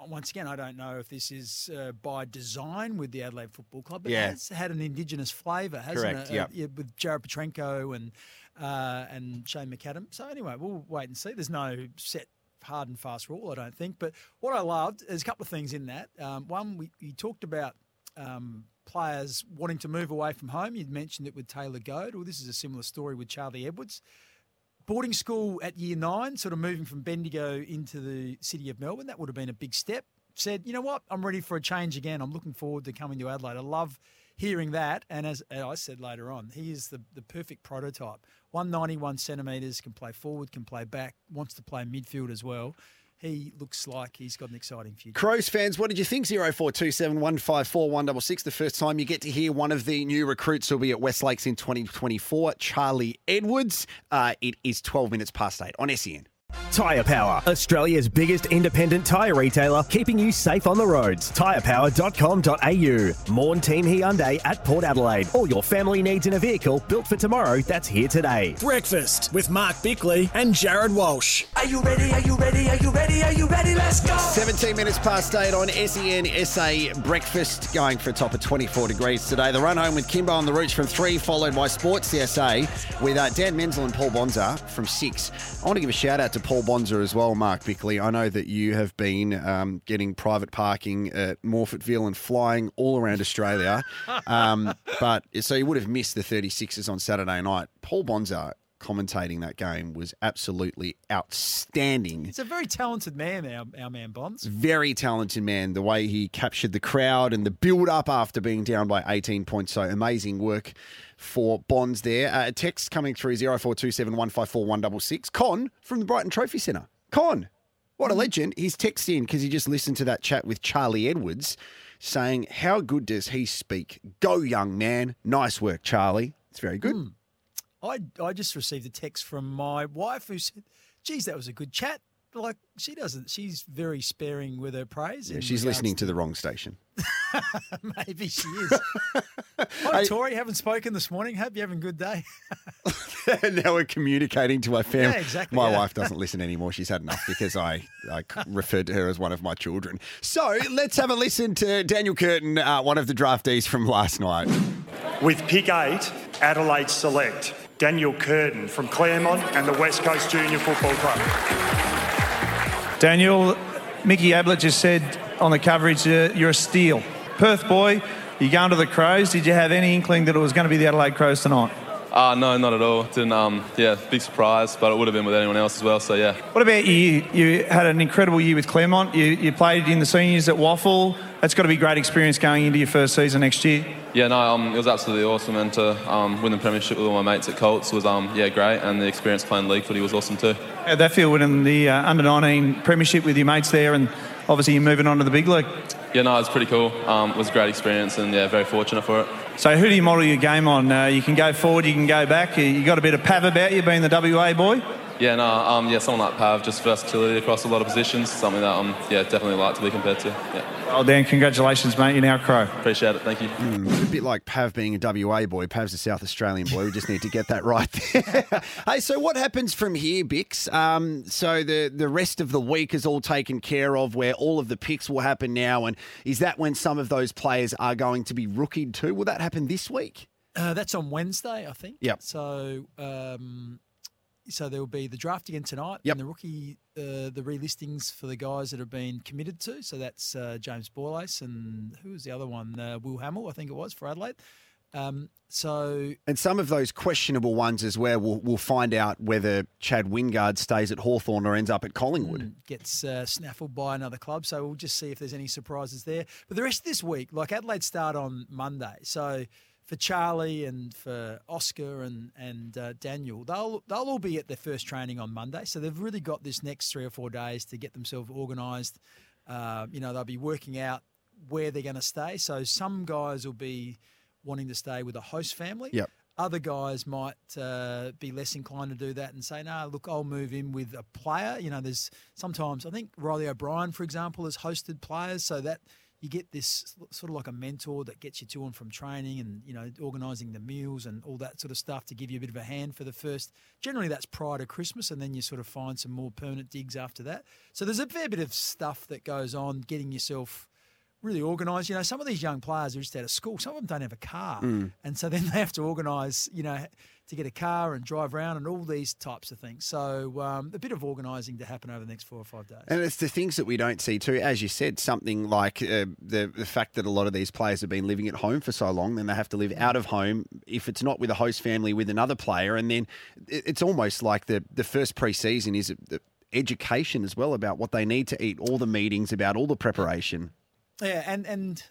once again, I don't know if this is uh, by design with the Adelaide Football Club, but Yeah. it has had an Indigenous flavour, hasn't Correct, it? yep. yeah, with Jared Petrenko and uh, and Shane McAdam. So anyway, we'll wait and see. There's no set hard and fast rule, I don't think. But what I loved, there's a couple of things in that. Um, one, we, you talked about um, players wanting to move away from home. You'd mentioned it with Taylor Goad. Well, this is a similar story with Charlie Edwards. Boarding school at year nine, sort of moving from Bendigo into the city of Melbourne, that would have been a big step. Said, you know what, I'm ready for a change again. I'm looking forward to coming to Adelaide. I love hearing that. And as, I said later on, he is the, the perfect prototype. 191 centimetres, can play forward, can play back, wants to play midfield as well. He looks like he's got an exciting future. Crows fans, what did you think? 0427 154 166. The first time you get to hear one of the new recruits who'll be at West Lakes in 2024, Charlie Edwards. Uh, it is 12 minutes past 8 on SEN. Tyre Power, Australia's biggest independent tyre retailer, keeping you safe on the roads. Tyrepower.com.au. Morn Team Hyundai at Port Adelaide. All your family needs in a vehicle built for tomorrow that's here today. Breakfast with Mark Bickley and Jarrod Walsh. Are you ready? Are you ready? Are you ready? Are you ready? Let's go. 17 minutes past 8 on E SEN SA Breakfast, going for a top of 24 degrees today. The run home with Kimbo on the routes from 3, followed by Sports CSA with uh, Dan Menzel and Paul Bonza from 6. I want to give a shout out to Paul Bonza as well, Mark Bickley. I know that you have been um, getting private parking at Morphettville and flying all around Australia. Um, but so you would have missed the 36ers on Saturday night. Paul Bonza commentating that game was absolutely outstanding. He's a very talented man, our, our man Bonds. Very talented man. The way he captured the crowd and the build up after being down by 18 points. So amazing work for Bonds there. Uh, a text coming through 0427 154 166. Con from the Brighton Trophy Centre. Con, what a legend. He's texted in because he just listened to that chat with Charlie Edwards saying, How good does he speak? Go, young man. Nice work, Charlie. It's very good. I, I just received a text from my wife who said, geez, that was a good chat. Like, she doesn't, she's very sparing with her praise. Yeah, she's listening to the wrong station. Maybe she is. Hi, Tori. Haven't spoken this morning. Hope you're having a good day. now we're communicating to our family. Yeah, exactly, My yeah. wife doesn't listen anymore. She's had enough because I, I referred to her as one of my children. So let's have a listen to Daniel Curtin, uh, one of the draftees from last night. With pick eight, Adelaide Select, Daniel Curtin from Claremont and the West Coast Junior Football Club. Daniel, Mickey Ablett just said on the coverage, uh, you're a steal. Perth boy, you going to the Crows. Did you have any inkling that it was going to be the Adelaide Crows tonight? Uh, no, not at all. Didn't. Um, yeah, big surprise, but it would have been with anyone else as well. So yeah. What about you? You had an incredible year with Claremont. You, you played in the seniors at WAFL. That's got to be a great experience going into your first season next year. Yeah, no, um, it was absolutely awesome, and to um, win the premiership with all my mates at Colts was um, yeah great, and the experience playing league footy was awesome too. How'd that feel winning the uh, under 19 premiership with your mates there, and obviously you're moving on to the big league? Yeah, no, it was pretty cool. Um, it was a great experience, and yeah, very fortunate for it. So who do you model your game on? Uh, you can go forward, you can go back. You- You got a bit of pav about you being the WA boy. Yeah, no, um, yeah, someone like Pav, just versatility across a lot of positions, something that um, yeah, definitely like to be compared to. Yeah, Well, Dan, congratulations, mate. You're now a Crow. appreciate it. Thank you. a bit like Pav being a WA boy. Pav's a South Australian boy. We just need to get that right there. hey, so what happens from here, Bix? Um, so the, the rest of the week is all taken care of where all of the picks will happen now. And is that when some of those players are going to be rookied too? Will that happen this week? Uh, that's on Wednesday, I think. Yep. So, um, so there will be the draft again tonight. Yep. And the rookie, uh, the relistings for the guys that have been committed to. So that's uh, James Borlase and who was the other one? Uh, Will Hamill, I think it was for Adelaide. Um, so And some of those questionable ones as well, we'll, we'll find out whether Chad Wingard stays at Hawthorn or ends up at Collingwood. gets uh, snaffled by another club. So we'll just see if there's any surprises there. But the rest of this week, like Adelaide start on Monday. So for Charlie and for Oscar and and uh, Daniel, they'll they'll all be at their first training on Monday. So they've really got this next three or four days to get themselves organised. Uh, you know, they'll be working out where they're going to stay. So some guys will be wanting to stay with a host family. Yep. Other guys might uh, be less inclined to do that and say, no, look, I'll move in with a player. You know, there's sometimes, I think Reilly O'Brien, for example, has hosted players. So that you get this sort of like a mentor that gets you to and from training and you know organising the meals and all that sort of stuff to give you a bit of a hand for the first. Generally, that's prior to Christmas, and then you sort of find some more permanent digs after that. So there's a fair bit of stuff that goes on getting yourself really organised. You know, some of these young players are just out of school. Some of them don't have a car, Mm. and so then they have to organise. You know. To get a car and drive around and all these types of things. So, um, a bit of organising to happen over the next four or five days. And it's the things that we don't see too. As you said, something like uh, the the fact that a lot of these players have been living at home for so long, then they have to live out of home. If it's not with a host family, with another player, and then it- it's almost like the the first preseason is the education as well about what they need to eat, all the meetings about all the preparation. Yeah, and and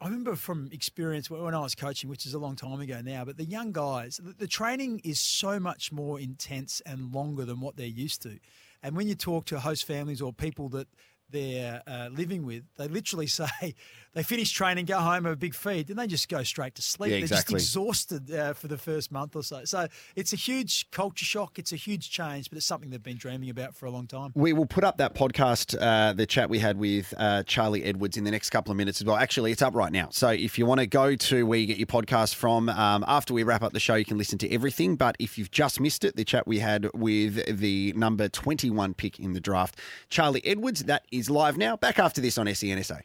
I remember from experience when I was coaching, which is a long time ago now, but the young guys, the, training is so much more intense and longer than what they're used to. And when you talk to host families or people that they're uh, living with, they literally say they finish training, go home, have a big feed, then they just go straight to sleep. Yeah, They're just exhausted uh, for the first month or so. So it's a huge culture shock. It's a huge change, but it's something they've been dreaming about for a long time. We will put up that podcast, uh, the chat we had with uh, Charlie Edwards in the next couple of minutes as well. Actually, it's up right now. So if you want to go to where you get your podcast from, um, after we wrap up the show, you can listen to everything. But if you've just missed it, the chat we had with the number 21 pick in the draft, Charlie Edwards, that is live now. Back after this on SENSA.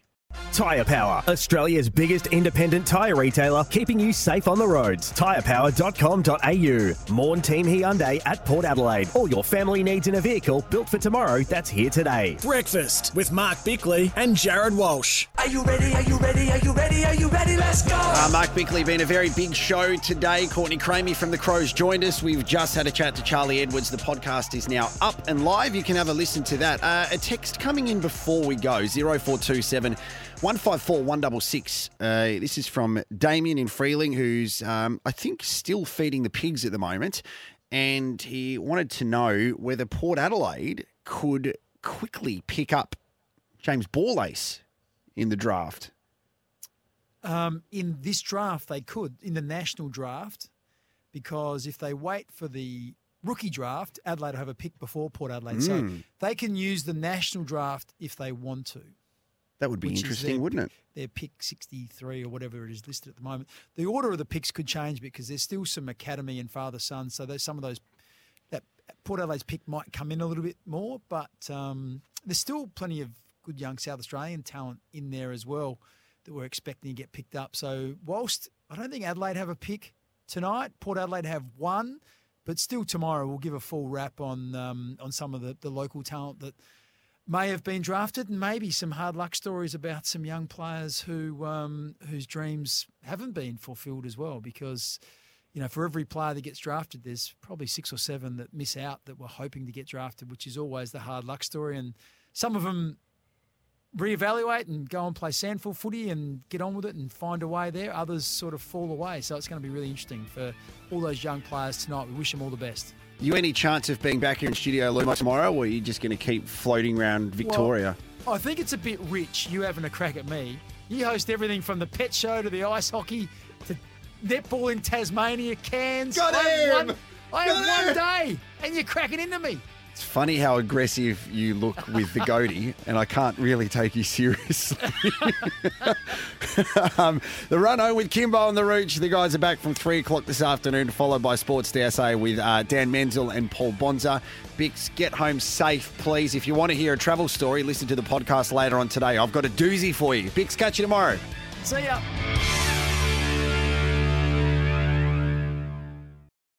Tyre Power, Australia's biggest independent tyre retailer, keeping you safe on the roads. Tyrepower.com.au. Morn Team Hyundai at Port Adelaide. All your family needs in a vehicle built for tomorrow that's here today. Breakfast with Mark Bickley and Jarrod Walsh. Are you ready? Are you ready? Are you ready? Are you ready? Let's go! Uh, Mark Bickley, been a very big show today. Courtney Cramey from the Crows joined us. We've just had a chat to Charlie Edwards. The podcast is now up and live. You can have a listen to that. Uh, a text coming in before we go 0427 154 166. Uh, this is from Damien in Freeling, who's, um, I think, still feeding the pigs at the moment. And he wanted to know whether Port Adelaide could quickly pick up James Borlase in the draft. Um, in this draft, they could. In the national draft, because if they wait for the rookie draft, Adelaide will have a pick before Port Adelaide. So Mm. they can use the national draft if they want to. That would be interesting, wouldn't it? pick- Their pick 63 or whatever it is listed at the moment. The order of the picks could change because there's still some academy and father son. So there's some of those that Port Adelaide's pick might come in a little bit more, but um, there's still plenty of good young South Australian talent in there as well that we're expecting to get picked up. So whilst I don't think Adelaide have a pick tonight, Port Adelaide have one, but still tomorrow we'll give a full wrap on um, on some of the, the local talent that may have been drafted, and maybe some hard luck stories about some young players who um, whose dreams haven't been fulfilled as well. Because you know, for every player that gets drafted, there's probably six or seven that miss out that were hoping to get drafted, which is always the hard luck story. And some of them reevaluate and go and play SANFL footy and get on with it and find a way there. Others sort of fall away. So it's going to be really interesting for all those young players tonight. We wish them all the best. You any chance of being back here in Studio Lumo tomorrow, or are you just going to keep floating around Victoria? I think it's a bit rich, you having a crack at me. You host everything from the pet show to the ice hockey to netball in Tasmania, Cairns. Got I have one, I have Got one day, and you're cracking into me. It's funny how aggressive you look with the goatee, and I can't really take you seriously. um, the run home with Kimbo and the Rooch. The guys are back from three o'clock this afternoon, followed by Sports DSA with uh, Dan Menzel and Paul Bonza. Bix, get home safe, please. If you want to hear a travel story, listen to the podcast later on today. I've got a doozy for you. Bix, catch you tomorrow. See ya.